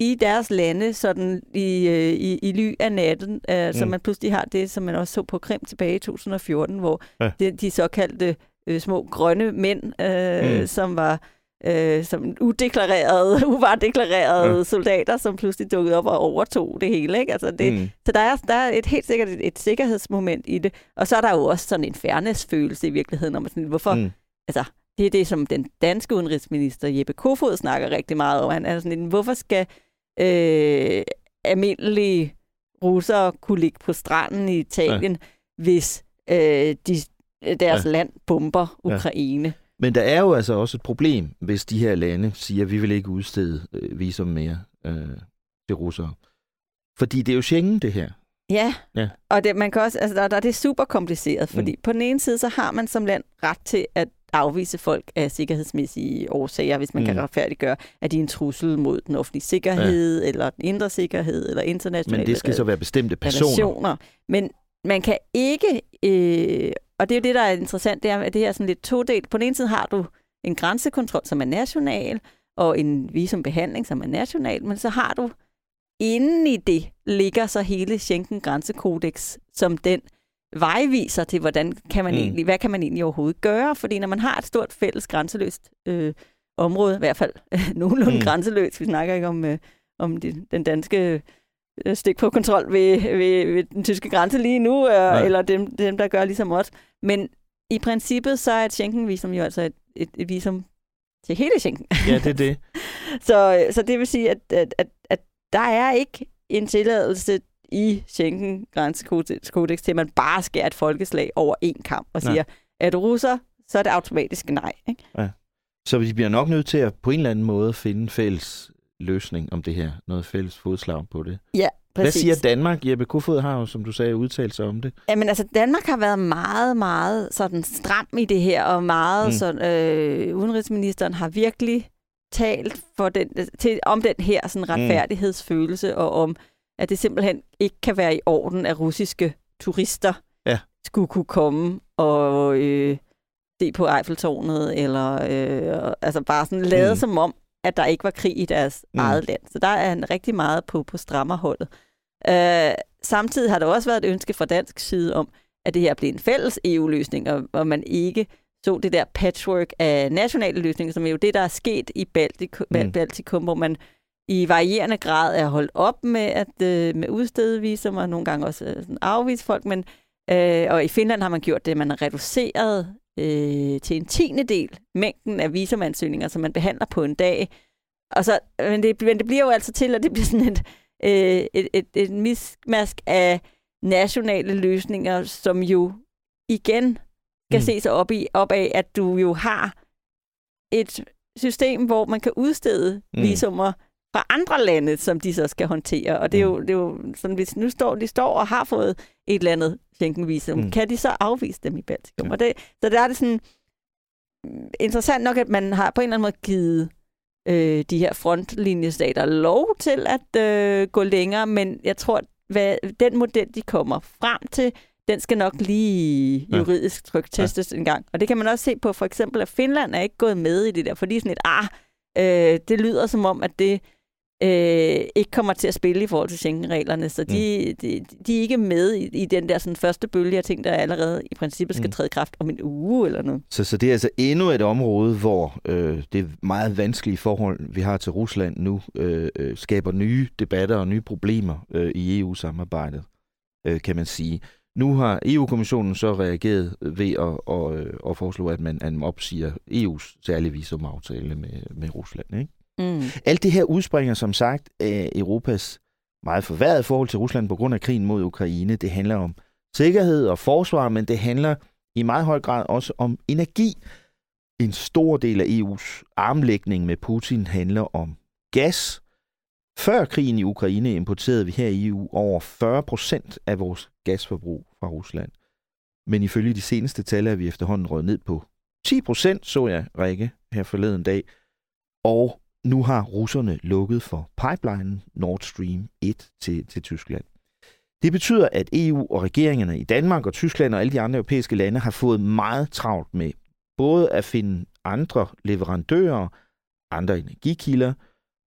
i deres lande, sådan i, øh, i, i ly af natten, øh, mm. man pludselig har det, som man også så på Krim tilbage i 2014, hvor ja. de, de såkaldte øh, små grønne mænd, øh, mm. som var øh, som udeklarerede, uvaredeklarerede ja. soldater, som pludselig dukkede op og overtog det hele. Ikke? Altså det, mm. Så der er, der er et helt sikkert et, et sikkerhedsmoment i det. Og så er der jo også sådan en fairness-følelse i virkeligheden, om sådan, hvorfor... Mm. Altså, det er det, som den danske udenrigsminister Jeppe Kofod snakker rigtig meget om. Han er sådan hvorfor skal øh, almindelige russere kunne ligge på stranden i Italien, ja. hvis øh, de deres ja. land bomber Ukraine. Ja. Men der er jo altså også et problem, hvis de her lande siger, at vi vil ikke udstede øh, visum mere øh, til russere. Fordi det er jo Schengen, det her. Ja, ja. og det, man kan også, altså, der, der, det er super kompliceret, fordi mm. på den ene side, så har man som land ret til at afvise folk af sikkerhedsmæssige årsager, hvis man mm. kan retfærdiggøre, at de er en trussel mod den offentlige sikkerhed, ja. eller den indre sikkerhed, eller internationale Men det skal så være bestemte personer. Relationer. Men man kan ikke øh, og det er jo det, der er interessant, det er, at det her er sådan lidt todelt. På den ene side har du en grænsekontrol, som er national, og en visumbehandling, som er national, men så har du inden i det ligger så hele Schengen grænsekodex som den vejviser til, hvordan kan man Mm. egentlig, hvad kan man egentlig overhovedet gøre? Fordi når man har et stort fælles grænseløst øh, område, i hvert fald nogenlunde Mm. grænseløst, vi snakker ikke om, øh, om det, den danske øh, stik på kontrol ved, ved, ved den tyske grænse lige nu, øh, eller dem, dem, der gør ligesom os. Men i princippet, så er et Schengen-visum jo altså et, et, et visum til hele Schengen. Ja, det er det. så, så det vil sige, at, at, at, at der er ikke en tilladelse i Schengen grænsekodex til, at man bare skærer et folkeslag over en kamp og siger, er du russer, så er det automatisk nej. Ikke? Ja. Så vi bliver nok nødt til at på en eller anden måde finde fælles løsning om det her. Noget fælles fodslag på det. Ja, Hvad præcis. siger Danmark? Jeppe Kofod har jo, som du sagde, udtalt sig om det. Jamen altså, Danmark har været meget, meget sådan stram i det her, og meget Mm. mm. sådan, øh, udenrigsministeren har virkelig talt for den, til, om den her sådan retfærdighedsfølelse, og om, at det simpelthen ikke kan være i orden, at russiske turister Ja. skulle kunne komme og øh, se på Eiffeltårnet, eller øh, altså bare sådan lade Mm. mm. som om, at der ikke var krig i deres Mm. eget land. Så der er han rigtig meget på, på strammerholdet. Øh, samtidig har der også været et ønske fra dansk side om, at det her bliver en fælles EU-løsning, og, og man ikke så det der patchwork af nationale løsninger, som er jo det, der er sket i Baltikum, Mm. Baltikum hvor man i varierende grad er holdt op med at øh, med udstede visum, og nogle gange også øh, afvise folk, men øh, og i Finland har man gjort det, man har reduceret øh, til en tiende del mængden af visumansøgninger, som man behandler på en dag. Og så, men, det, men det bliver jo altså til, at det bliver sådan et, øh, et, et, et miskmask af nationale løsninger, som jo igen skal Mm. se sig op, i, op af, at du jo har et system, hvor man kan udstede Mm. mm. Fra andre lande, som de så skal håndtere. Og det er jo, det er jo sådan, hvis nu står, de står og har fået et eller andet Schengen-visum, Mm. mm. kan de så afvise dem i Baltikum? Ja. Og det, så der er det sådan mm, interessant nok, at man har på en eller anden måde givet øh, de her frontlinjestater lov til at øh, gå længere, men jeg tror, hvad, den model, de kommer frem til, den skal nok lige juridisk tryktestes ja. en gang. Og det kan man også se på, for eksempel, at Finland er ikke gået med i det der, fordi sådan et, ah, øh, det lyder som om, at det øh, ikke kommer til at spille i forhold til Schengen-reglerne, så de, mm. de, de er ikke med i, i den der sådan, første bølge af ting, der allerede i princippet skal Mm. træde i kraft om en uge eller noget. Så, så det er altså endnu et område, hvor øh, det meget vanskelige forhold, vi har til Rusland nu, øh, øh, skaber nye debatter og nye problemer øh, i EU-samarbejdet, øh, kan man sige. Nu har EU-kommissionen så reageret ved at, øh, at foreslå, at man, at man opsiger EU's særlige visumaftale med, med Rusland. Ikke? Mm. Alt det her udspringer som sagt af Europas meget forværrede forhold til Rusland på grund af krigen mod Ukraine. Det handler om sikkerhed og forsvar, men det handler i meget høj grad også om energi. En stor del af EU's armlægning med Putin handler om gas. Før krigen i Ukraine importerede vi her i EU over 40 procent af vores gasforbrug fra Rusland. Men ifølge de seneste tal er vi efterhånden røget ned på 10 procent, så jeg Rikke her forleden dag. Og nu har russerne lukket for pipelinen Nord Stream 1 til, til Tyskland. Det betyder, at EU og regeringerne i Danmark og Tyskland og alle de andre europæiske lande har fået meget travlt med både at finde andre leverandører, andre energikilder,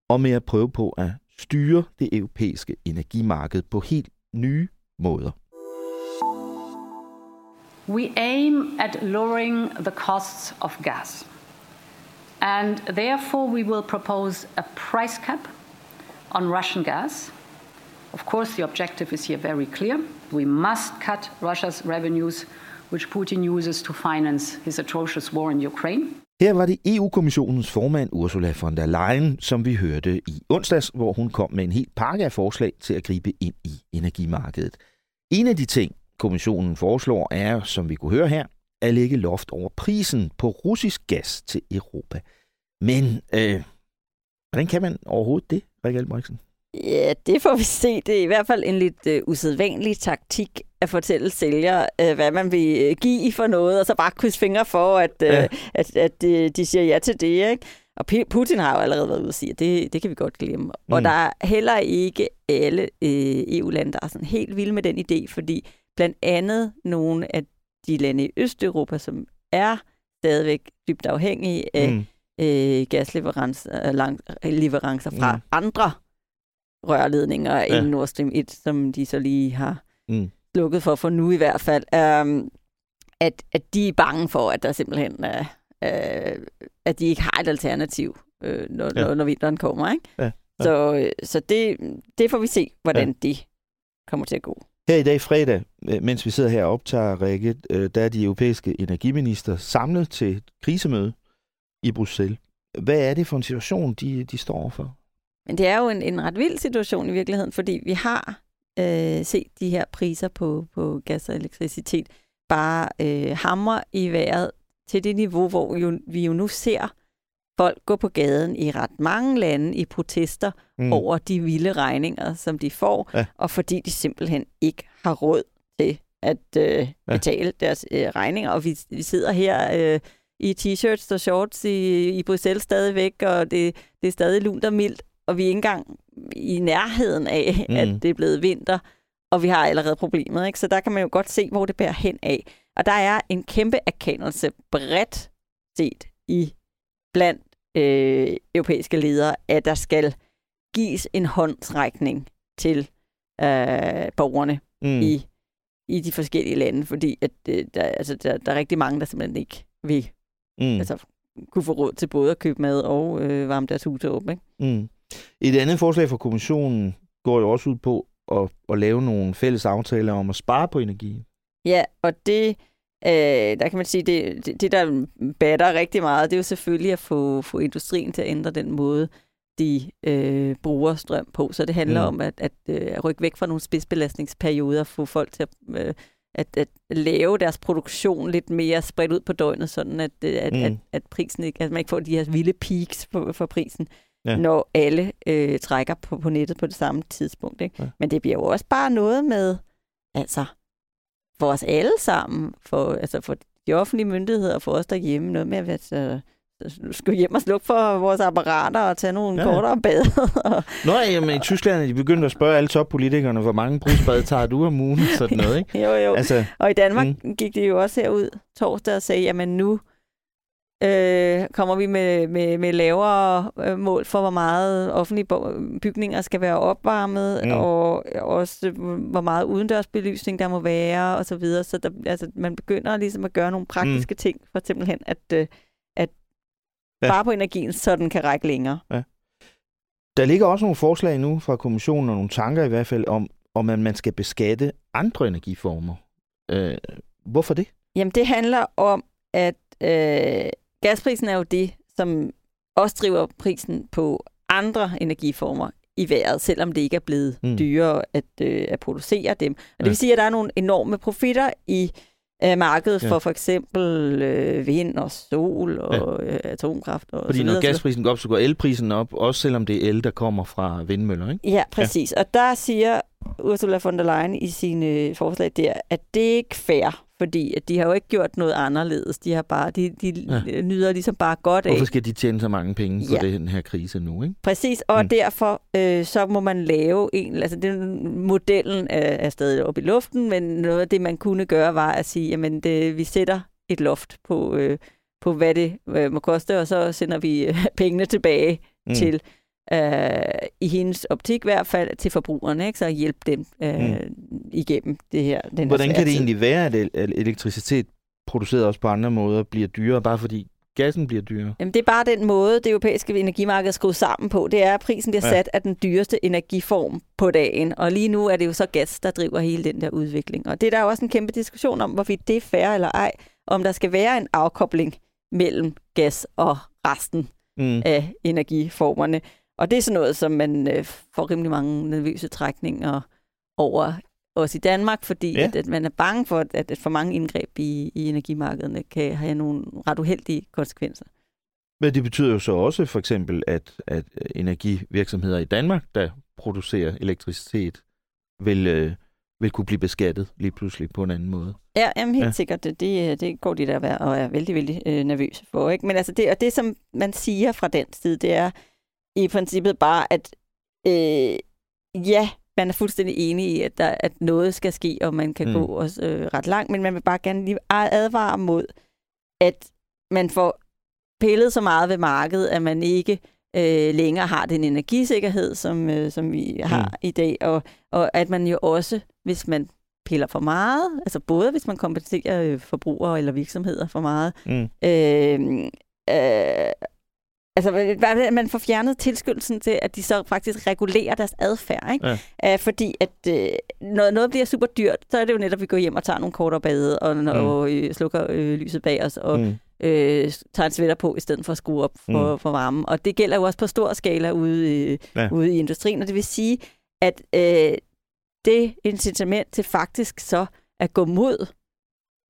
og med at prøve på at styre det europæiske energimarked på helt nye måder. We aim at lowering the costs of gas. And therefore, we will propose a price cap on Russian gas. Of course, the objective is here very clear. We must cut Russia's revenues, which Putin uses to finance his atrocious war in Ukraine. Her var det EU-kommissionens formand Ursula von der Leyen, som vi hørte i onsdags, hvor hun kom med en helt pakke af forslag til at gribe ind i energimarkedet. En af de ting, kommissionen foreslår, er, som vi kunne høre her, at lægge loft over prisen på russisk gas til Europa. Men øh, hvordan kan man overhovedet det, Rikke Albrechtsen? Ja, det får vi se. Det er i hvert fald en lidt øh, usædvanlig taktik at fortælle sælgere, øh, hvad man vil øh, give for noget, og så bare krydse fingre for, at, øh, Ja. at, at de, de siger ja til det. Ikke? Og Putin har jo allerede været ude og sige, at det, det kan vi godt glemme. Mm. Og der er heller ikke alle øh, EU-lande, der er sådan helt vilde med den idé, fordi blandt andet nogle af de lande i Østeuropa, som er stadigvæk dybt afhængige af Mm. øh, gasleverancer lang- leverancer fra Mm. andre rørledninger ja. I Nord Stream 1, som de så lige har Mm. lukket for, for nu i hvert fald, um, at, at de er bange for, at der simpelthen er, uh, at de ikke har et alternativ, uh, når, Ja. ja. når, når vinteren kommer. Ikke? Ja, ja. Så, øh, så det, det får vi se, hvordan ja. det kommer til at gå. Her i dag fredag, øh, mens vi sidder her og optager, Rikke, øh, der er de europæiske energiminister samlet til et krisemøde i Bruxelles. Hvad er det for en situation, de, de står for? Men det er jo en, en ret vild situation i virkeligheden, fordi vi har øh, set de her priser på, på gas og elektricitet bare øh, hamre i vejret til det niveau, hvor jo, vi jo nu ser folk gå på gaden i ret mange lande i protester Mm. over de vilde regninger, som de får, Ja. og fordi de simpelthen ikke har råd til at øh, betale deres øh, regninger. Og vi, vi sidder her øh, i t-shirts og shorts i, i Bruxelles stadigvæk, og det, det er stadig lunt og mildt, og vi er ikke engang i nærheden af, mm. at det er blevet vinter, og vi har allerede problemet. Ikke? Så der kan man jo godt se, hvor det bærer hen af. Og der er en kæmpe erkendelse bredt set i blandt øh, europæiske ledere, at der skal gives en håndsrækning til øh, borgerne mm. i, i de forskellige lande, fordi at, øh, der, altså, der, der er rigtig mange, der simpelthen ikke vil Mm. altså, kunne få råd til både at købe mad og øh, varme deres huse op. Ikke? Mm. Et andet forslag fra kommissionen går jo også ud på at, at lave nogle fælles aftaler om at spare på energi. Ja, og det, øh, der kan man sige, det, det, det der batter rigtig meget, det er jo selvfølgelig at få, få industrien til at ændre den måde, de øh, bruger strøm på. Så det handler Mm. om at, at, øh, at rykke væk fra nogle spidsbelastningsperioder, få folk til at, øh, at, at lave deres produktion lidt mere spredt ud på døgnet, sådan at, øh, at, Mm. at, at prisen ikke, at man ikke får de her vilde peaks på, for prisen, Ja. når alle øh, trækker på, på nettet på det samme tidspunkt. Ikke? Ja. Men det bliver jo også bare noget med, altså, for os alle sammen, for, altså for de offentlige myndigheder, og for os derhjemme, noget med, at altså, vi hjem og slukke for vores apparater og tage nogle Ja. ja. kortere bad. og, Nå, jamen, i Tyskland er de begyndt at spørge alle toppolitikerne, hvor mange brusbad tager du om ugen, og sådan noget, ikke? jo, jo. Altså, og i Danmark mm. gik det jo også herud torsdag og sagde, jamen nu øh, kommer vi med, med, med lavere øh, mål for, hvor meget offentlige bygninger skal være opvarmet, Mm. og også hvor meget udendørsbelysning der må være, og så videre. Så der, altså, man begynder ligesom at gøre nogle praktiske mm. ting, for simpelthen at, øh, at Ja. spare på energien, så den kan række længere. der ligger også nogle forslag nu fra kommissionen, og nogle tanker i hvert fald, om, om at man skal beskatte andre energiformer. Øh, hvorfor det? Jamen, det handler om, at øh, gasprisen er jo det, som også driver prisen på andre energiformer i vejret, selvom det ikke er blevet Mm. dyrere at, øh, at producere dem. Og det Ja. vil sige, at der er nogle enorme profitter i øh, markedet Ja. for for eksempel øh, vind og sol og øh, atomkraft. Og Fordi så når videre, videre. gasprisen går op, så går elprisen op, også selvom det er el, der kommer fra vindmøller, ikke? Ja, præcis. Ja. Og der siger Ursula von der Leyen i sine forslag der, at det er ikke fair, fordi at de har jo ikke gjort noget anderledes. De har bare, de, de Ja. nyder ligesom bare godt af. Hvorfor skal de tjene så mange penge på Ja. den her krise nu, ikke? Præcis, og Mm. derfor øh, så må man lave en, altså den, modellen er, er stadig oppe i luften, men noget af det, man kunne gøre, var at sige, jamen det, vi sætter et loft på, øh, på hvad det øh, må koste, og så sender vi øh, pengene tilbage mm. til, øh, i hendes optik i hvert fald, til forbrugerne, ikke? så at hjælpe dem øh, Mm. igennem det her. Den her Hvordan svære kan det egentlig være, at elektricitet produceret også på andre måder bliver dyrere, bare fordi gassen bliver dyrere? Jamen, det er bare den måde, det europæiske energimarked er skruet sammen på. Det er, at prisen bliver Ja. sat af den dyreste energiform på dagen. Og lige nu er det jo så gas, der driver hele den der udvikling. Og det er der jo også en kæmpe diskussion om, hvorvidt det er fair eller ej. Om der skal være en afkobling mellem gas og resten Mm. af energiformerne. Og det er sådan noget, som man øh, får rimelig mange nervøse trækninger over også i Danmark, fordi Ja. at, at man er bange for, at, at for mange indgreb i, i energimarkederne kan have nogle ret uheldige konsekvenser. Men det betyder jo så også for eksempel, at, at energivirksomheder i Danmark, der producerer elektricitet, vil, øh, vil kunne blive beskattet lige pludselig på en anden måde. Ja, jamen helt Ja. sikkert. Det, det, det går de der og er vældig, vældig øh, nervøse for. Ikke? Men altså det, og det, som man siger fra den side, det er i princippet bare, at øh, ja, man er fuldstændig enig i, at, der, at noget skal ske, og man kan Mm. gå også øh, ret langt, men man vil bare gerne lige advare mod, at man får pillet så meget ved markedet, at man ikke øh, længere har den energisikkerhed, som, øh, som vi har mm. i dag, og, og at man jo også, hvis man piller for meget, altså både hvis man kompenserer øh, forbrugere eller virksomheder for meget, mm. øh, øh, Altså, man får fjernet tilskyndelsen til, at de så faktisk regulerer deres adfærd. Ikke? Ja. Uh, fordi at uh, når noget bliver super dyrt, så er det jo netop, at vi går hjem og tager nogle kortere bade, og, mm. og øh, slukker øh, lyset bag os, og mm. øh, tager en sweater på, i stedet for at skrue op for, mm. for varmen. Og det gælder jo også på stor skala ude, øh, ja. ude i industrien, og det vil sige, at øh, det incitament til faktisk så at gå mod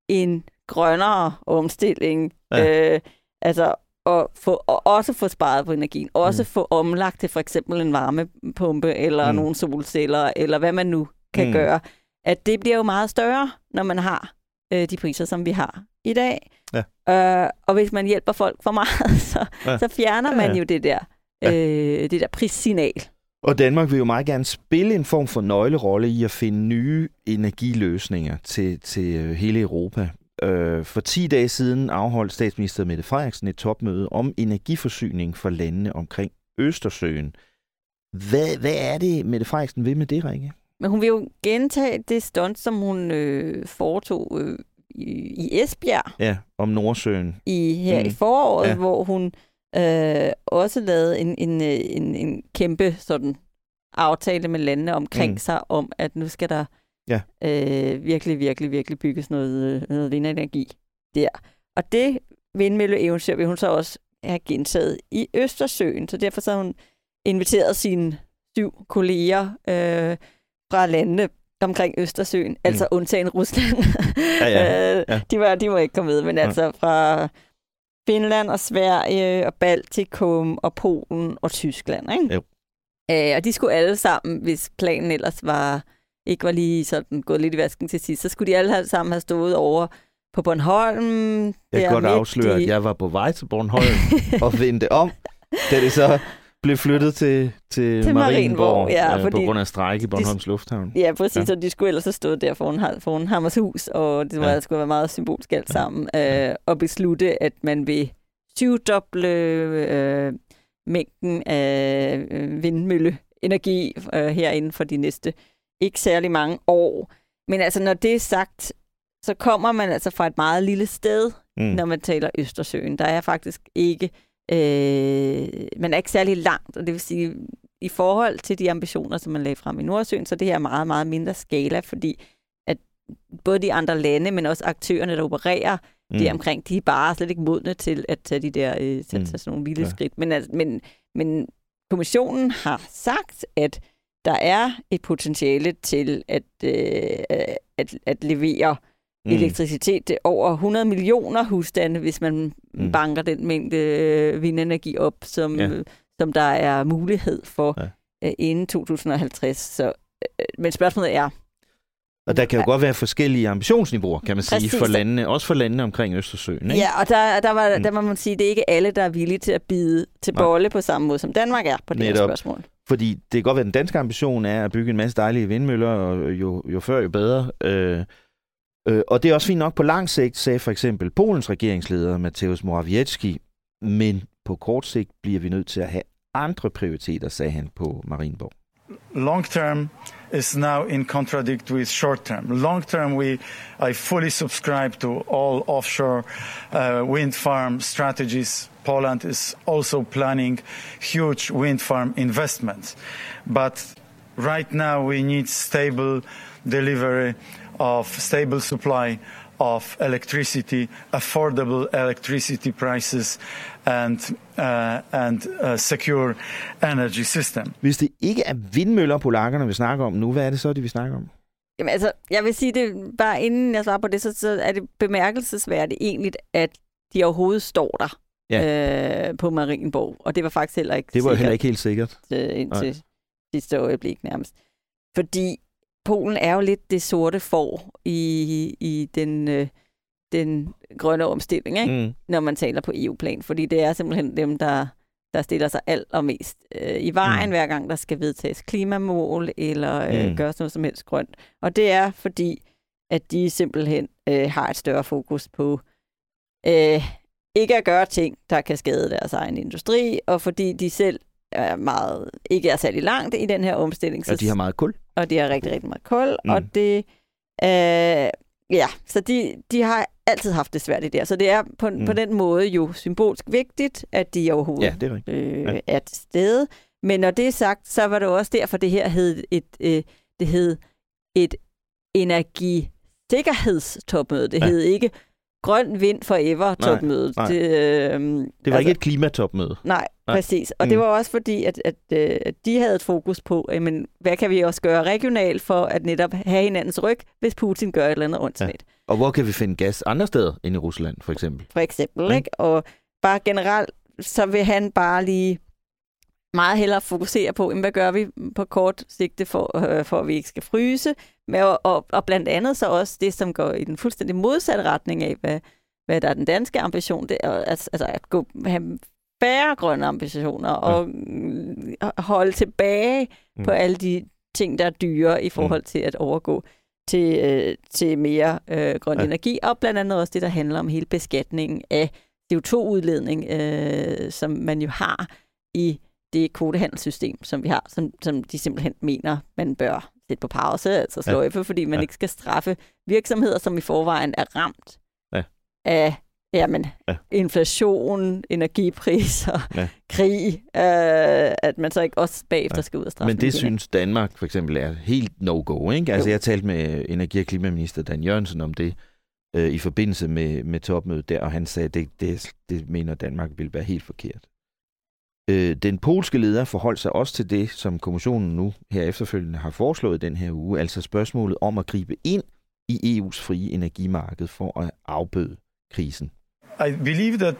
en grønnere omstilling, ja. øh, altså og, få, og også få sparet på energien. Også mm. få omlagt til for eksempel en varmepumpe, eller mm. nogle solceller, eller hvad man nu kan mm. gøre. At det bliver jo meget større, når man har øh, de priser, som vi har i dag. Ja. Øh, og hvis man hjælper folk for meget, så, ja. så fjerner man ja. jo det der, øh, ja. det der prissignal. Og Danmark vil jo meget gerne spille en form for nøglerolle i at finde nye energiløsninger til, til øh, hele Europa. Øh, for 10 dage siden afholdt statsminister Mette Frederiksen et topmøde om energiforsyning for landene omkring Østersøen. Hvad, hvad er det, Mette Frederiksen vil med det, Rikke? Men hun vil jo gentage det stunt, som hun øh, foretog øh, i, Esbjerg. Ja, om Nordsøen. I, her mm. i foråret, ja. hvor hun øh, også lavede en, en, en, en kæmpe sådan aftale med landene omkring mm. sig om, at nu skal der ja. øh, virkelig, virkelig, virkelig bygges noget, noget vindenergi der. Og det vindmølleeventyr vil hun så også have gentaget i Østersøen, så derfor så har hun inviteret sine syv kolleger øh, fra landene omkring Østersøen, mm. altså undtagen Rusland. Ja, ja. Øh, ja. de, var, de må ikke komme med, men ja. altså fra Finland og Sverige og Baltikum og Polen og Tyskland. Ikke? Jo. Øh, og de skulle alle sammen, hvis planen ellers var ikke var lige sådan gået lidt i vasken til sidst, så skulle de alle sammen have stået over på Bornholm. Jeg kan godt afsløre, i... at jeg var på vej til Bornholm og vendte om, da det så blev flyttet til, til, til Marienborg, ja, øh, på grund af strække i Bornholms de, Lufthavn. Ja, præcis, ja. og de skulle ellers have stået der foran, foran Hammershus, og det var, ja. skulle være meget symbolsk alt ja. sammen, øh, og beslutte, at man vil syvdoble øh, mængden af øh, vindmølleenergi øh, herinde for de næste ikke særlig mange år. Men altså, når det er sagt, så kommer man altså fra et meget lille sted, mm. når man taler Østersøen. Der er faktisk ikke, øh, man er ikke særlig langt, og det vil sige, i forhold til de ambitioner, som man lagde frem i Nordsøen, så det her er meget, meget mindre skala, fordi at både de andre lande, men også aktørerne, der opererer mm. det omkring, de er bare slet ikke modne til at tage de der øh, mm. tage sådan nogle vilde ja. skridt. Men, altså, men, men kommissionen har sagt, at der er et potentiale til at, øh, at, at levere mm. elektricitet til over 100 millioner husstande, hvis man mm. banker den mængde øh, vindenergi op, som, ja. som der er mulighed for ja. øh, inden 2050. Så, øh, men spørgsmålet er, og der kan jo godt være forskellige ambitionsniveauer, kan man Præcis. sige, for landene, også for landene omkring Østersøen. Ikke? Ja, og der, der, var, mm. der må man sige, at det er ikke alle, der er villige til at bide til bolle på samme måde, som Danmark er på det Netop. her spørgsmål. Fordi det kan godt være, at den danske ambition er at bygge en masse dejlige vindmøller, og jo, jo før, jo bedre. Øh, øh, og det er også fint nok på lang sigt, sagde for eksempel Polens regeringsleder Mateusz Morawiecki, men på kort sigt bliver vi nødt til at have andre prioriteter, sagde han på Marienborg. Long term is now in contradict with short term. Long term, we I fully subscribe to all offshore uh, wind farm strategies Poland is also planning huge wind farm investments. But right now we need stable delivery of stable supply of electricity, affordable electricity prices and, uh, and a secure energy system. Hvis det ikke er vindmøller, polakkerne vil snakke om nu, hvad er det så, de vil snakke om? Jamen altså, jeg vil sige det, bare inden jeg svarer på det, så, så er det bemærkelsesværdigt egentlig, at de overhovedet står der ja. øh, på Marienborg. Og det var faktisk heller ikke Det var sikkert, heller ikke helt sikkert. Øh, indtil Nej. sidste øjeblik nærmest. Fordi Polen er jo lidt det sorte får i, i den, øh, den grønne omstilling, ikke? Mm. når man taler på EU-plan. Fordi det er simpelthen dem, der, der stiller sig alt og mest øh, i vejen, mm. hver gang der skal vedtages klimamål eller øh, mm. gøres noget som helst grønt. Og det er fordi, at de simpelthen øh, har et større fokus på øh, ikke at gøre ting, der kan skade deres egen industri, og fordi de selv er meget, ikke er særlig langt i den her omstilling. Og de har meget kul. Og de har rigtig, rigtig meget kul, Mm. og det, øh, ja, så de, de har altid haft det svært i det. Så det er på, Mm. på den måde jo symbolsk vigtigt, at de overhovedet Ja, det er rigtigt. øh, Ja. er til stede. Men når det er sagt, så var det også derfor, det her hed et, øh, det hed et energisikkerhedstopmøde. Det ja. hed ikke grøn vind forever topmødet. nej. Det, øh, Det var ikke et klimatopmøde. Nej, Nej. præcis. Og Mm. det var også fordi, at, at, øh, de havde et fokus på, jamen, hvad kan vi også gøre regionalt for at netop have hinandens ryg, hvis Putin gør et eller andet åndssvagt. Ja. Og hvor kan vi finde gas andre steder end i Rusland, for eksempel? For eksempel, Ja. ikke? Og bare generelt, så vil han bare lige meget hellere fokusere på, hvad gør vi på kort sigte for, øh, for at vi ikke skal fryse, Men, og, og, blandt andet så også det, som går i den fuldstændig modsatte retning af, hvad, hvad der er den danske ambition, det er altså, altså at gå, have færre grønne ambitioner og mm, holde tilbage mm. på alle de ting, der er dyre i forhold til at overgå til, øh, til mere øh, grøn ja. energi, og blandt andet også det, der handler om hele beskatningen af CO2-udledning, øh, som man jo har i det kvotehandelssystem, som vi har, som, som de simpelthen mener, man bør sætte på pause, altså sløjfe, ja. fordi man Ja. ikke skal straffe virksomheder, som i forvejen er ramt Ja. af jamen, Ja. inflation, energipriser, Ja. krig, øh, at man så ikke også bagefter Ja. skal ud og straffe Men det synes Danmark for eksempel er helt no-go. Ikke? Altså, Jo. jeg talte med energi- og klimaminister Dan Jørgensen om det øh, i forbindelse med, med topmødet der, og han sagde, at det, det, det mener Danmark vil være helt forkert. Øh, den polske leder forholdt sig også til det, som kommissionen nu her efterfølgende har foreslået den her uge, altså spørgsmålet om at gribe ind i EU's frie energimarked for at afbøde krisen. I believe that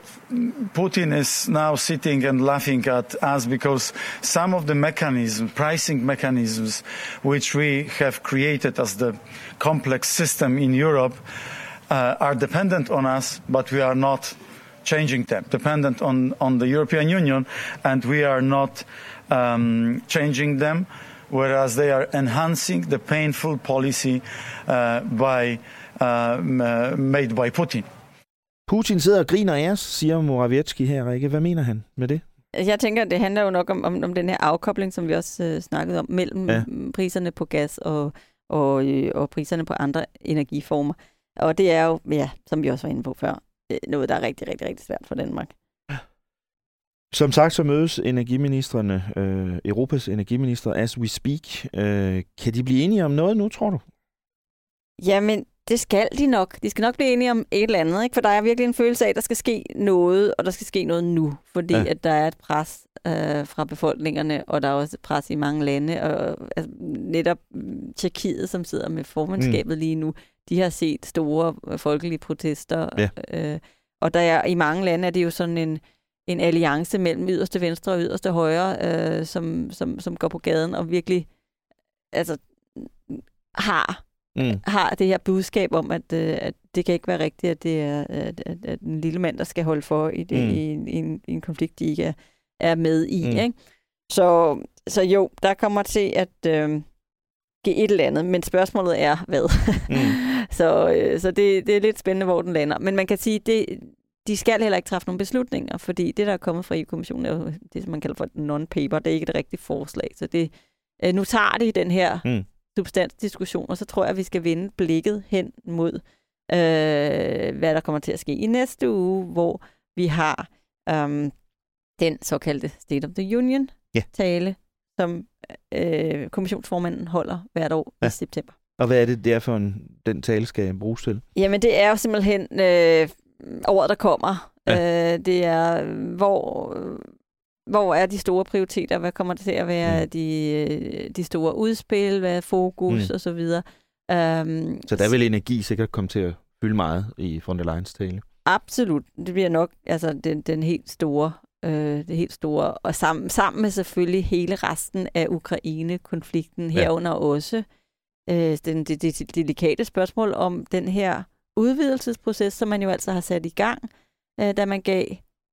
Putin is now sitting and laughing at us because some of the mechanisms, pricing mechanisms, which we have created as the complex system in Europe, uh, are dependent on us, but we are not changing them, dependent on, on the European Union, and we are not um, changing them, whereas they are enhancing the painful policy uh, by, um, uh, made by Putin. Putin sidder og griner af os, siger Morawiecki her, Rikke. Hvad mener han med det? Jeg tænker, det handler jo nok om, om, om den her afkobling, som vi også øh, snakkede om, mellem Ja. ja. priserne på gas og, og, øh, og priserne på andre energiformer. Og det er jo, ja, som vi også var inde på før, noget, der er rigtig, rigtig, rigtig svært for Danmark. Som sagt, så mødes energiministerne, øh, Europas energiminister, as we speak. Øh, kan de blive enige om noget nu, tror du? Jamen, det skal de nok. De skal nok blive enige om et eller andet, ikke? for der er virkelig en følelse af, at der skal ske noget, og der skal ske noget nu, fordi Ja. at der er et pres øh, fra befolkningerne, og der er også pres i mange lande, og altså, netop mm, Tjekkiet, som sidder med formandskabet mm. lige nu, de har set store øh, folkelige protester, Ja. øh, og der er, i mange lande er det jo sådan en, en alliance mellem yderste venstre og yderste højre, øh, som, som, som går på gaden og virkelig altså, har Mm. har det her budskab om, at, øh, at det kan ikke være rigtigt, at det er at, at, at en lille mand, der skal holde for i, det, Mm. i, en, i, en, i en konflikt, de ikke er, er med i. Mm. Ikke? Så, så jo, der kommer til at øh, ske et eller andet, men spørgsmålet er, hvad? Mm. så øh, så det, det er lidt spændende, hvor den lander. Men man kan sige, det, de skal heller ikke træffe nogle beslutninger, fordi det, der er kommet fra EU-kommissionen, er jo det, som man kalder for et non-paper. Det er ikke et rigtigt forslag. Så det, øh, nu tager de den her Mm. substansdiskussion, og så tror jeg, at vi skal vende blikket hen mod, øh, hvad der kommer til at ske i næste uge, hvor vi har øhm, den såkaldte State of the Union Ja. Som øh, kommissionsformanden holder hvert år ja. I september. Og hvad er det, det er for en, den tale skal bruges til? Jamen, det er jo simpelthen øh, året, der kommer. Ja. Øh, det er, hvor, hvor er de store prioriteter? Hvad kommer det til at være mm. de, de store udspil? Hvad er fokus Mm. og så videre? Um, Så der vil energi sikkert komme til at fylde meget i von der Leyen's tale. Absolut. Det bliver nok altså, den, den helt store, øh, det helt store, og sammen, sammen med selvfølgelig hele resten af Ukraine-konflikten, Ja. herunder også øh, den, det, det, det delikate spørgsmål om den her udvidelsesproces, som man jo altså har sat i gang, øh, da man gav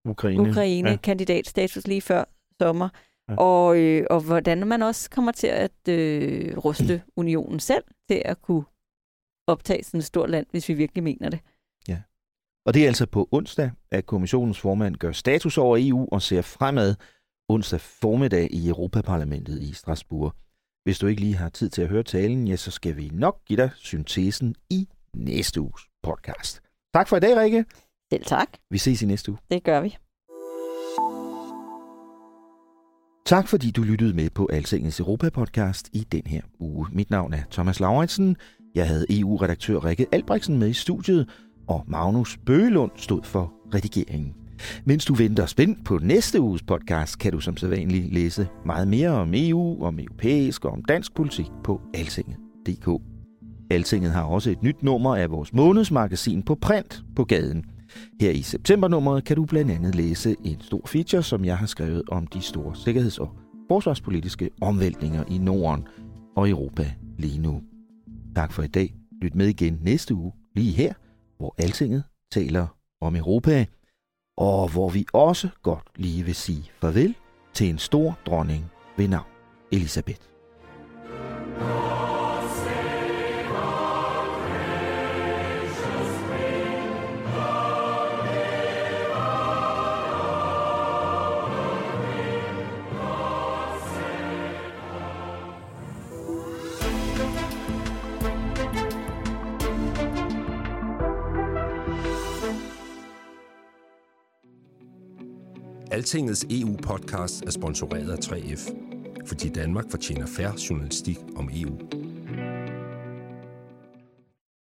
Ukraine. Ukraine Ja. kandidatstatus lige før sommer, Ja. og, øh, og hvordan man også kommer til at øh, ruste unionen selv til at kunne optage sådan et stort land, hvis vi virkelig mener det. Og det er altså på onsdag, at kommissionens formand gør status over EU og ser fremad onsdag formiddag i Europaparlamentet i Strasbourg. Hvis du ikke lige har tid til at høre talen, ja, så skal vi nok give dig syntesen i næste uges podcast. Tak for i dag, Rikke. Selv tak. Vi ses i næste uge. Det gør vi. Tak fordi du lyttede med på Altingens Europa-podcast i den her uge. Mit navn er Thomas Lauritsen. Jeg havde EU-redaktør Rikke Albrechtsen med i studiet, og Magnus Bøgelund stod for redigeringen. Mens du venter spændt på næste uges podcast, kan du som sædvanligt læse meget mere om EU, om europæisk og om dansk politik på altinget.dk. Altinget har også et nyt nummer af vores månedsmagasin på print på gaden. Her i septembernummeret kan du blandt andet læse en stor feature, som jeg har skrevet om de store sikkerheds- og forsvarspolitiske omvæltninger i Norden og Europa lige nu. Tak for i dag. Lyt med igen næste uge, lige her, hvor Altinget taler om Europa, og hvor vi også godt lige vil sige farvel til en stor dronning ved navn Elisabeth. Altingets EU-podcast er sponsoreret af 3F, fordi Danmark fortjener færre journalistik om EU.